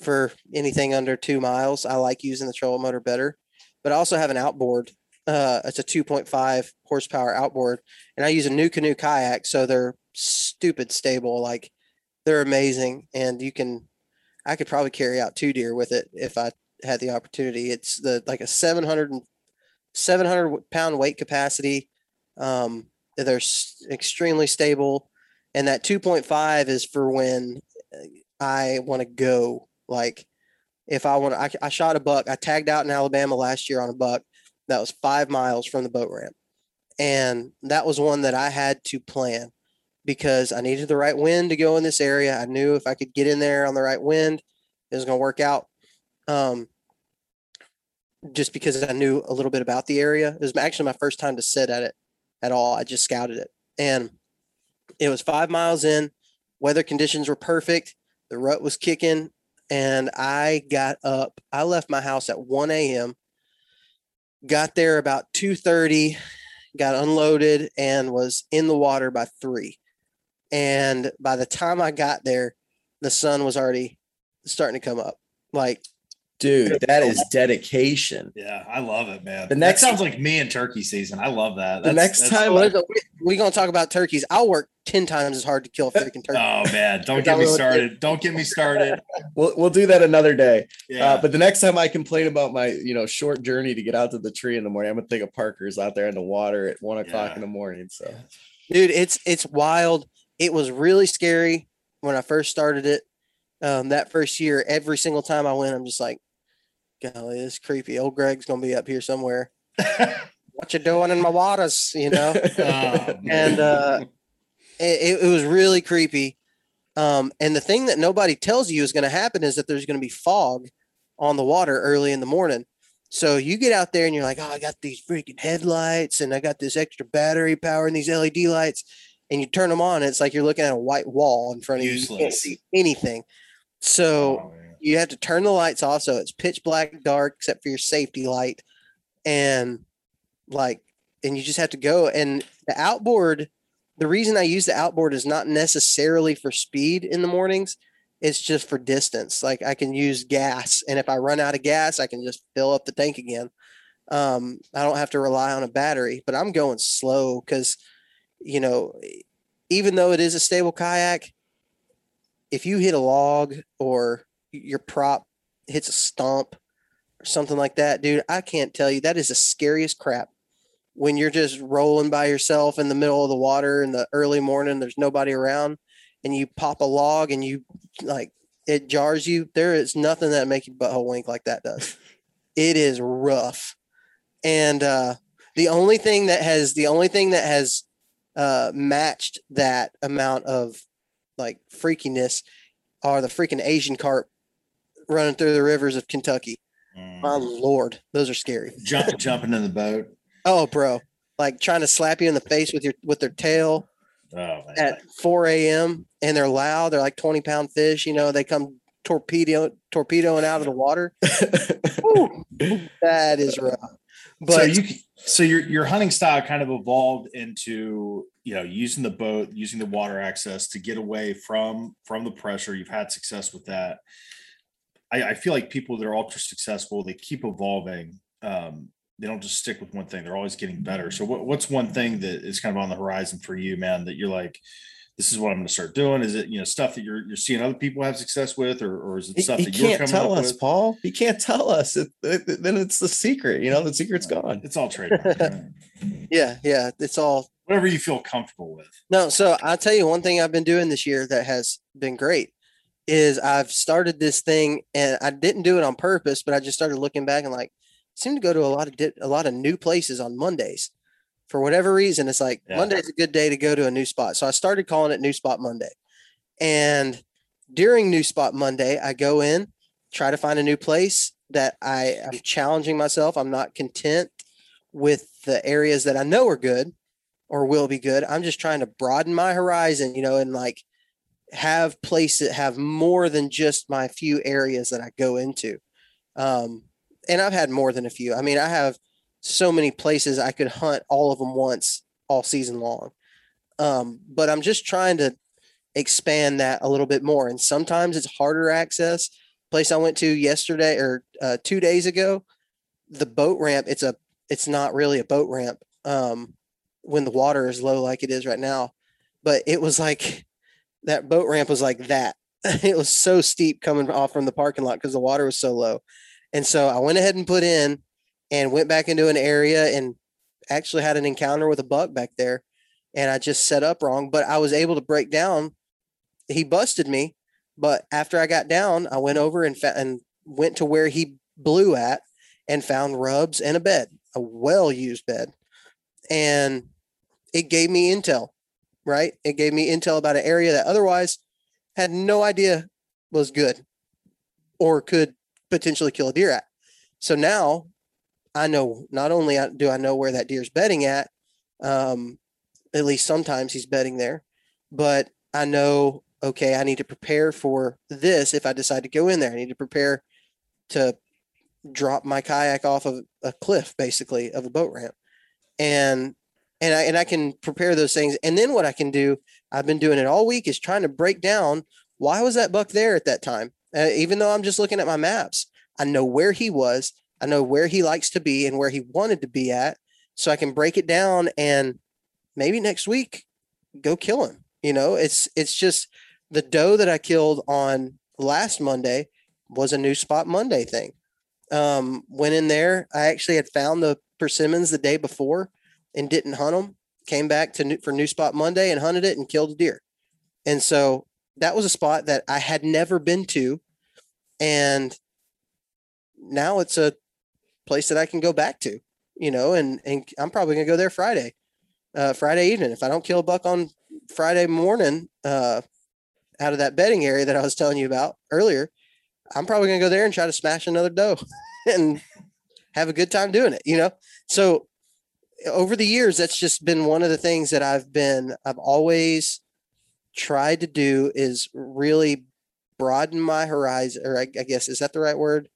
for anything under two miles. I like using the trolling motor better, but I also have an outboard. Uh, it's a 2.5 horsepower outboard, and I use a NuCanoe kayak, so they're stupid stable. Like they're amazing, and you can. I could probably carry out two deer with it if I had the opportunity. It's the like a 700, 700 pound weight capacity. Um, they're extremely stable, and that 2.5 is for when uh, I want to go. Like if I want I, I shot a buck. I tagged out in Alabama last year on a buck that was five miles from the boat ramp, and that was one that I had to plan because I needed the right wind to go in this area. I knew if I could get in there on the right wind, it was going to work out. Um, just because I knew a little bit about the area. It was actually my first time to sit at it at all. I just scouted it. And it was five miles in. Weather conditions were perfect. The rut was kicking. And I got up. I left my house at 1 a.m. Got there about 2:30, got unloaded, and was in the water by three. And by the time I got there, the sun was already starting to come up. Like Dude, that is dedication. Yeah, I love it, man. The The next- next sounds like me in turkey season. I love that. The next time we're we gonna talk about turkeys. I'll work ten times as hard to kill a freaking turkey. Oh man, don't get me what it is? started. Don't get me started. We'll, we'll do that another day. Yeah. Uh, but the next time I complain about my, you know, short journey to get out to the tree in the morning, I'm gonna think of Parker's out there in the water at one o'clock Yeah. in the morning. So dude it's it's wild it was really scary when i first started it. Um, that first year every single time i went i'm just like golly this is creepy old greg's gonna be up here somewhere. What you doing in my waters you know? Oh, and uh it, it was really creepy. Um and the thing that nobody tells you is going to happen is that there's going to be fog on the water early in the morning. So you get out there and you're like oh i got these freaking headlights and i got this extra battery power and these led lights and you turn them on it's like you're looking at a white wall in front of you you can't see anything. So Oh, you have to turn the lights off so it's pitch black dark except for your safety light and like and you just have to go and the outboard the reason i use the outboard is not necessarily for speed in the mornings it's just for distance like i can use gas and if i run out of gas i can just fill up the tank again. Um, i don't have to rely on a battery but i'm going slow because you know even though it is a stable kayak if you hit a log or your prop hits a stump or something like that, dude, I can't tell you that is the scariest crap. When you're just rolling by yourself in the middle of the water in the early morning, there's nobody around, and you pop a log and you like it jars you. There is nothing that make your butthole wink like that does. it is rough, and uh, the only thing that has the only thing that has uh, matched that amount of like freakiness are the freaking Asian carp running through the rivers of Kentucky. My Mm. lord, those are scary. Jump, jumping in the boat. Oh, bro, like trying to slap you in the face with your with their tail Oh at 4 a.m. and they're loud. They're like 20 pound fish. You know, they come torpedo torpedoing out of the water. That is rough. But so you so your your hunting style kind of evolved into you know using the boat using the water access to get away from from the pressure. You've had success with that. I, I feel like people that are ultra successful they keep evolving. Um they don't just stick with one thing. They're always getting better. So what, what's one thing that is kind of on the horizon for you man that you're like this is what i'm going to start doing is it you know stuff that you're you're seeing other people have success with or, or is it stuff he that you're can't coming tell up us, with Paul. He can't tell us. It, it- then it's the secret. You know, the secret's gone. it's all trademark right? yeah, yeah, it's all whatever you feel comfortable with No, so I'll tell you one thing I've been doing this year that has been great is I've started this thing and I didn't do it on purpose, but I just started looking back and like seem to go to a lot of di- a lot of new places on Mondays. For whatever reason, it's like Yeah. Monday's a good day to go to a new spot. So I started calling it New Spot Monday. And during New Spot Monday, I go in, try to find a new place that I am challenging myself. I'm not content with the areas that I know are good or will be good. I'm just trying to broaden my horizon, you know, and like have places that have more than just my few areas that I go into. Um, and I've had more than a few. I mean, I have so many places I could hunt all of them once all season long. Um, but I'm just trying to expand that a little bit more. And sometimes it's harder access. Place I went to yesterday or uh, two days ago, the boat ramp. It's a it's not really a boat ramp. Um, when the water is low like it is right now. But it was like that boat ramp was like that. it was so steep coming off from the parking lot because the water was so low. And so I went ahead and put in and went back into an area and actually had an encounter with a buck back there. And I just set up wrong, but I was able to break down. He busted me, but after I got down, I went over and fa- and went to where he blew at and found rubs and a bed, a well used bed. And it gave me intel, right? It gave me intel about an area that otherwise had no idea was good or could potentially kill a deer at. So now I know not only do I know where that deer's bedding at, um, at least sometimes he's bedding there, but I know, okay, I need to prepare for this if I decide to go in there. I need to prepare to drop my kayak off of a cliff, basically, of a boat ramp. And and I and I can prepare those things. And then what I can do, I've been doing it all week, is trying to break down why was that buck there at that time. Uh, even though I'm just looking at my maps, I know where he was. I know where he likes to be and where he wanted to be at, so I can break it down and maybe next week go kill him. You know, it's it's just the doe that I killed on last Monday was a new spot Monday thing. Um, went in there. I actually had found the persimmons the day before and didn't hunt them. Came back to new, for new spot Monday and hunted it and killed a deer. And so that was a spot that I had never been to, and now it's a place that I can go back to. You know, and and I'm probably gonna go there Friday, uh, Friday evening. If I don't kill a buck on Friday morning, uh, out of that bedding area that I was telling you about earlier, I'm probably gonna go there and try to smash another doe and have a good time doing it, you know? So over the years, that's just been one of the things that I've been, I've always tried to do is really broaden my horizon, or I, I guess, is that the right word?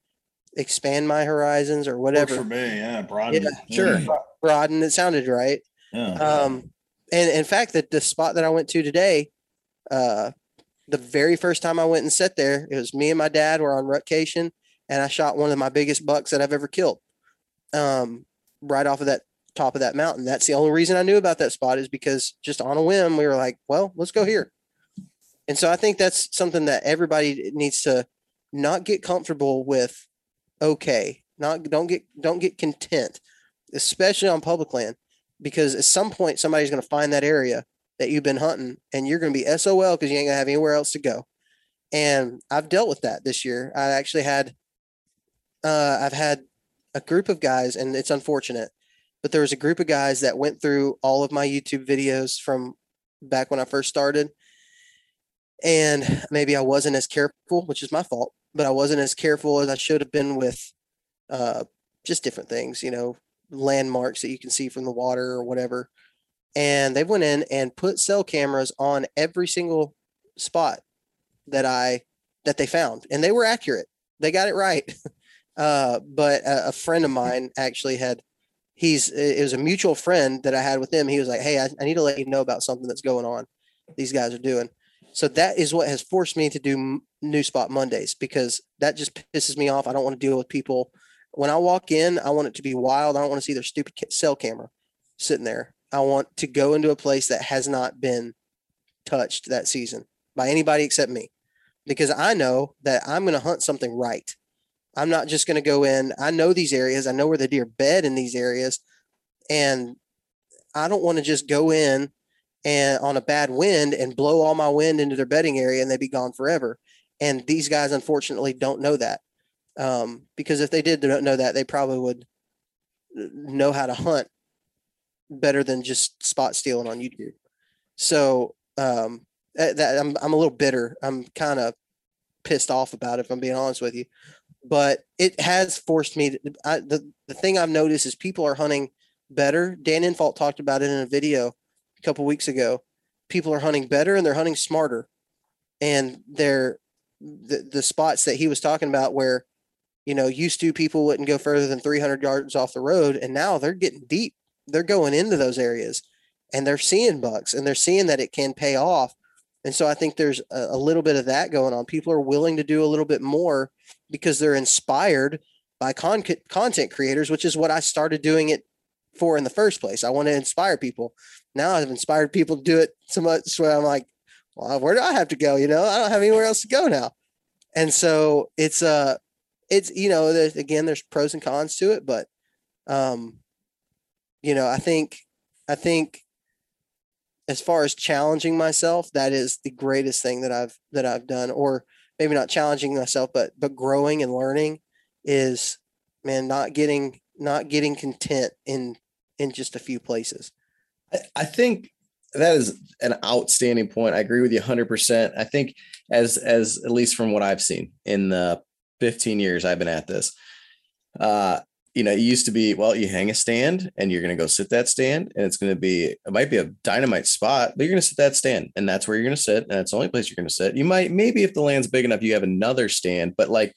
Expand my horizons or whatever. Works for me, yeah. Broaden. Yeah, sure. Broaden. It sounded right. Yeah. Um, and in fact, that the spot that I went to today, uh, the very first time I went and sat there, it was me and my dad were on rutcation, and I shot one of my biggest bucks that I've ever killed. Um, right off of that top of that mountain. That's the only reason I knew about that spot is because just on a whim we were like, well, let's go here. And so I think that's something that everybody needs to not get comfortable with. Okay, not don't get don't get content, especially on public land, because at some point somebody's going to find that area that you've been hunting and you're going to be SOL because you ain't going to have anywhere else to go. And I've dealt with that this year. I actually had, uh, I've had a group of guys, and it's unfortunate, but there was a group of guys that went through all of my YouTube videos from back when I first started. And maybe I wasn't as careful, which is my fault, but I wasn't as careful as I should have been with uh, just different things, you know, landmarks that you can see from the water or whatever and they went in and put cell cameras on every single spot that I that they found, and they were accurate. They got it right. Uh, but a, a, friend of mine actually had he's it was a mutual friend that I had with him. He was like, "Hey, I, I need to let you know about something that's going on. These guys are doing." So that is what has forced me to do new spot Mondays because that just pisses me off. I don't want to deal with people. When I walk in, I want it to be wild. I don't want to see their stupid cell camera sitting there. I want to go into a place that has not been touched that season by anybody except me because I know that I'm going to hunt something right. I'm not just going to go in. I know these areas. I know where the deer bed in these areas. And I don't want to just go in and on a bad wind and blow all my wind into their bedding area and they'd be gone forever. And these guys, unfortunately, don't know that. Um, because if they did know that, they probably would know how to hunt better than just spot stealing on YouTube. So um, eh, that I'm I'm a little bitter. I'm kind of pissed off about it. If I'm being honest with you, but it has forced me. To, I, the the thing I've noticed is people are hunting better. Dan Infalt talked about it in a video a couple weeks ago. People are hunting better and they're hunting smarter, and they're the, the spots that he was talking about where you know used to people wouldn't go further than 300 yards off the road and now they're getting deep they're going into those areas and they're seeing bucks and they're seeing that it can pay off. And so I think there's a, a, little bit of that going on. People are willing to do a little bit more because they're inspired by con- content creators, which is what I started doing it for in the first place. I want to inspire people. Now I've inspired people to do it so much where I'm like, well, where do I have to go? You know, I don't have anywhere else to go now. And so it's uh it's you know, there's, again, there's pros and cons to it, but um you know, I think I think as far as challenging myself, that is the greatest thing that I've that I've done, or maybe not challenging myself, but but growing and learning is man, not getting not getting content in in just a few places. I, I think that is an outstanding point. I agree with you 100%. I think as as at least from what I've seen in the 15 years I've been at this, uh you know, it used to be, well, you hang a stand and you're going to go sit that stand and it's going to be, it might be a dynamite spot, but you're going to sit that stand and that's where you're going to sit. And that's the only place you're going to sit. You might, maybe if the land's big enough, you have another stand, but like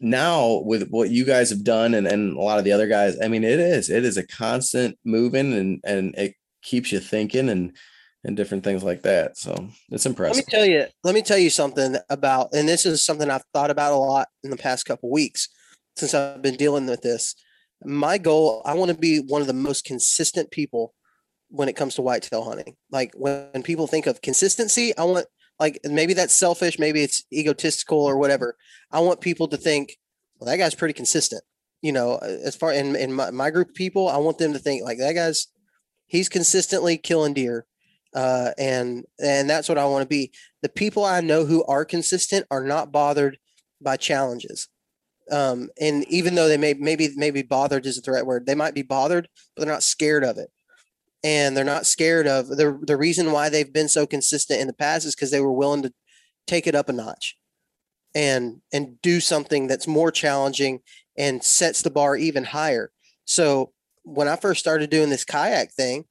now with what you guys have done and, and a lot of the other guys, I mean, it is, it is a constant moving and, and it keeps you thinking and, and different things like that. So it's impressive. Let me tell you, let me tell you something about, and this is something I've thought about a lot in the past couple weeks since I've been dealing with this. My goal, I want to be one of the most consistent people when it comes to whitetail hunting. Like when people think of consistency, I want like maybe that's selfish, maybe it's egotistical or whatever. I want people to think, well, that guy's pretty consistent. You know, as far in, in my, my group of people, I want them to think like that guy's he's consistently killing deer. Uh, and and that's what I want to be. The people I know who are consistent are not bothered by challenges. Um, and even though they may maybe maybe bothered is the right word, they might be bothered, but they're not scared of it. And they're not scared of the the reason why they've been so consistent in the past is because they were willing to take it up a notch and and do something that's more challenging and sets the bar even higher. So when I first started doing this kayak thing,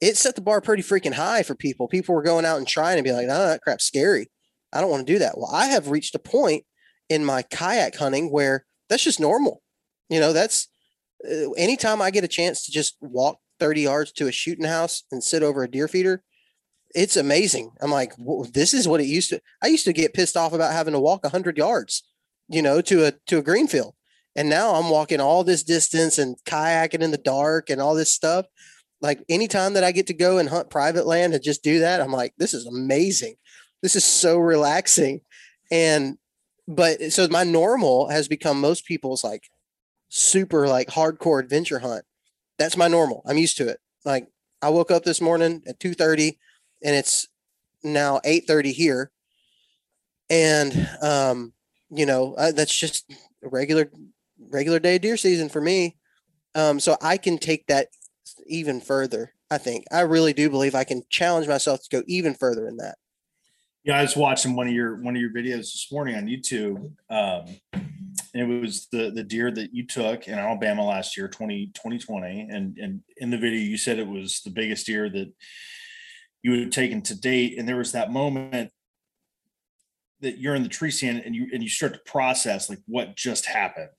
it set the bar pretty freaking high for people. People were going out and trying to be like, no, that crap's scary. I don't want to do that. Well, I have reached a point in my kayak hunting where that's just normal. You know, that's uh, anytime I get a chance to just walk 30 yards to a shooting house and sit over a deer feeder, it's amazing. I'm like, this is what it used to. I used to get pissed off about having to walk 100 yards, you know, to a to a green field, and now I'm walking all this distance and kayaking in the dark and all this stuff. Like anytime that I get to go and hunt private land and just do that, I'm like, this is amazing. This is so relaxing. And but so my normal has become most people's like super like hardcore adventure hunt. That's my normal. I'm used to it. Like I woke up this morning at 2:30 and it's now 8:30 here. And um you know, uh, that's just a regular regular day deer season for me. Um so I can take that even further. I think I really do believe I can challenge myself to go even further in that. Yeah, I was watching one of your one of your videos this morning on YouTube. Um, and it was the the deer that you took in Alabama last year, 20, 2020. And and in the video you said it was the biggest deer that you had taken to date. And there was that moment that you're in the tree stand and you and you start to process like what just happened.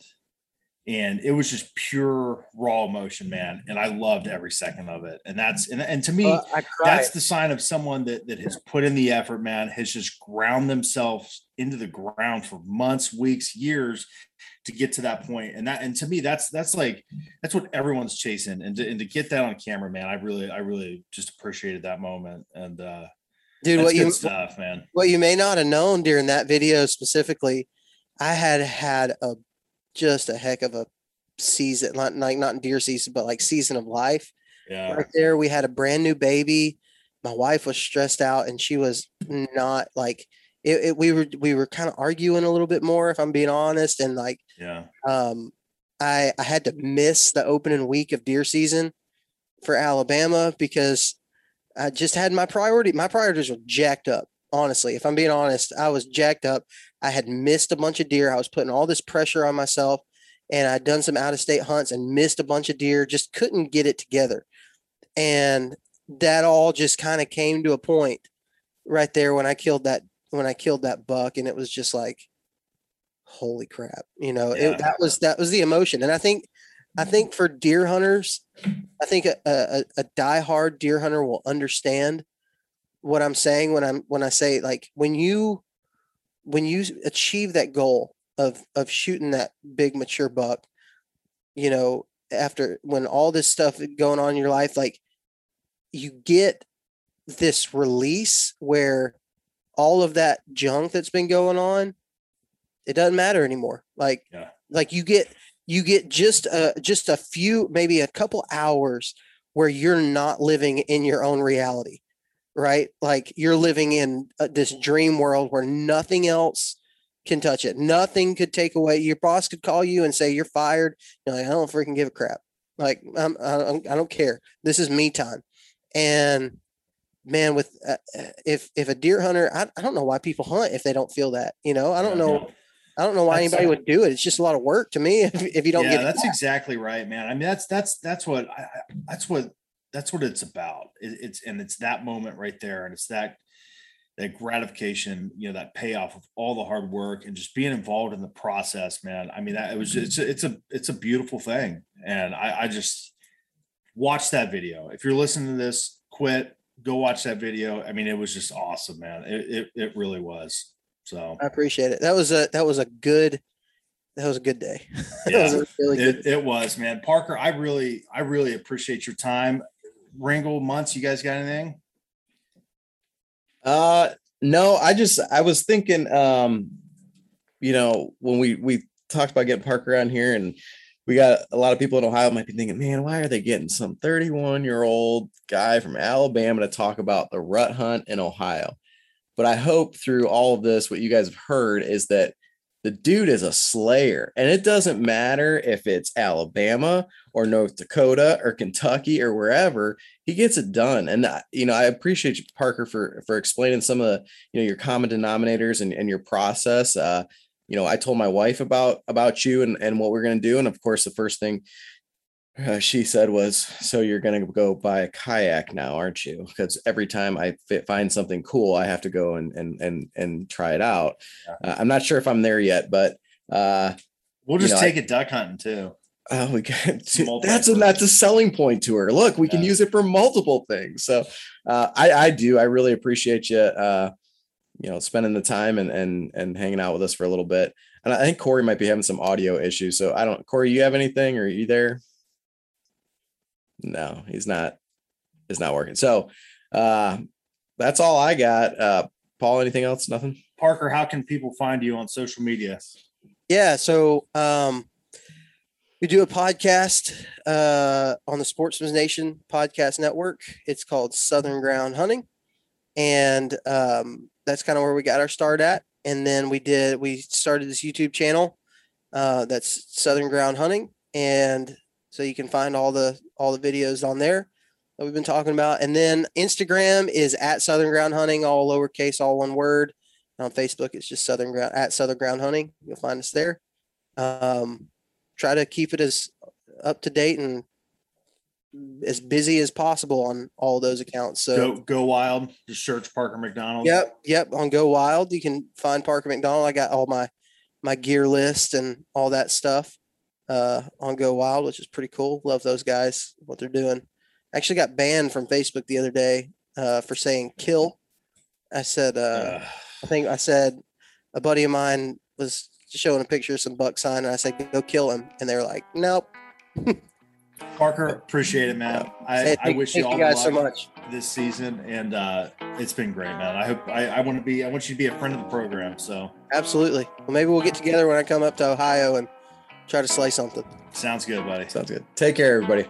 And it was just pure raw emotion, man. And I loved every second of it. And that's and, and to me, Uh, that's the sign of someone that that has put in the effort man has just ground themselves into the ground for months weeks years to get to that point and that and to me that's that's like that's what everyone's chasing and to, and to get that on camera man i really i really just appreciated that moment and uh Dude, what good you stuff man what you may not have known during that video specifically, I had had a just a heck of a season, not like not deer season, but like season of life. yeah Right there, we had a brand new baby. My wife was stressed out, and she was not like it. it we were we were kind of arguing a little bit more, if I'm being honest, and like yeah um, I I had to miss the opening week of deer season for Alabama because I just had my priority. My priorities were jacked up. Honestly, if I'm being honest, I was jacked up. I had missed a bunch of deer. I was putting all this pressure on myself, and I'd done some out of state hunts and missed a bunch of deer. Just couldn't get it together, and that all just kind of came to a point right there when I killed that when I killed that buck, and it was just like, holy crap, you know, Yeah. it, that was that was the emotion, and I think I think for deer hunters, I think a, a, a diehard deer hunter will understand what I'm saying when I'm when I say like when you when you achieve that goal of of shooting that big mature buck, you know, after when all this stuff going on in your life, like you get this release where all of that junk that's been going on, it doesn't matter anymore. Like Yeah. like you get you get just a just a few maybe a couple hours where you're not living in your own reality right? Like you're living in uh, this dream world where nothing else can touch it. Nothing could take away. Your boss could call you and say you're fired. You're like i don't freaking give a crap. Like I'm, I, don't, I don't care. This is me time. And man with uh, uh, if if a deer hunter I, I don't know why people hunt if they don't feel that you know? I don't know I don't know why That's- anybody would do it. It's just a lot of work to me if, if you don't yeah, get that's exactly right, man. I mean, that's that's that's what I- that's what that's what it's about. It, it's and it's that moment right there, and it's that that gratification, you know, that payoff of all the hard work and just being involved in the process, man. I mean, that it was mm-hmm. it's a, it's a it's a beautiful thing, and I, I just watch that video. If you're listening to this, quit, go watch that video. I mean, it was just awesome, man. It it, it really was. So I appreciate it. That was a that was a good that was a good day. Yeah. was a really good It, it was, man. Parker, I really, I really appreciate your time. Ringle, months, you guys got anything? Uh no, I just I was thinking um you know when we we talked about getting Parker on here and we got a lot of people in Ohio might be thinking, man, why are they getting some 31 year old guy from Alabama to talk about the rut hunt in Ohio? But I hope through all of this, what you guys have heard is that the dude is a slayer. And it doesn't matter if it's Alabama or North Dakota or Kentucky or wherever, he gets it done. And you know, I appreciate you, Parker, for for explaining some of the you know your common denominators and, and your process. Uh, you know, I told my wife about about you and and what we're gonna do, and of course, the first thing uh, she said was, "So you're gonna go buy a kayak now, aren't you?" Because every time I fi- find something cool, I have to go and and and and try it out. Uh, I'm not sure if I'm there yet, but uh, We'll You just know, take it duck hunting too. Oh, we got to, that's a that's a selling point to her. Look, we can use it for multiple things. So uh, I I do I really appreciate you uh, you know spending the time and and and hanging out with us for a little bit. And I think Corey might be having some audio issues. So I don't Corey, you have anything or are you there? No, he's not. It's not working. So uh, that's all I got. Uh, Paul, anything else? Nothing. Parker, how can people find you on social media? Yeah, so um, we do a podcast uh, on the Sportsman's Nation podcast network. It's called Southern Ground Hunting, and um, that's kind of where we got our start at. And then we did we started this YouTube channel uh, that's Southern Ground Hunting, and so you can find all the all the videos on there that we've been talking about. And then Instagram is at Southern Ground Hunting, all lowercase, all one word. On Facebook, it's just Southern Ground at Southern Ground Hunting. You'll find us there. Um, try to keep it as up to date and as busy as possible on all those accounts. So Go go wild. Just search Parker McDonald. Yep, yep. On Go Wild, you can find Parker McDonald. I got all my my gear list and all that stuff uh, on Go Wild, which is pretty cool. Love those guys, what they're doing. Actually, got banned from Facebook the other day uh, for saying "kill." I said, uh. I think I said a buddy of mine was showing a picture of some buck sign, and I said, "Go kill him," and they were like, "Nope." Parker, appreciate it, man. I, Hey, I wish you all you the guys so much. this season, and uh, it's been great, man. I hope I, I want to be. I want you to be a friend of the program. So Absolutely. Well, maybe we'll get together when I come up to Ohio and try to slice something. sounds good, buddy. Sounds good. Take care, everybody.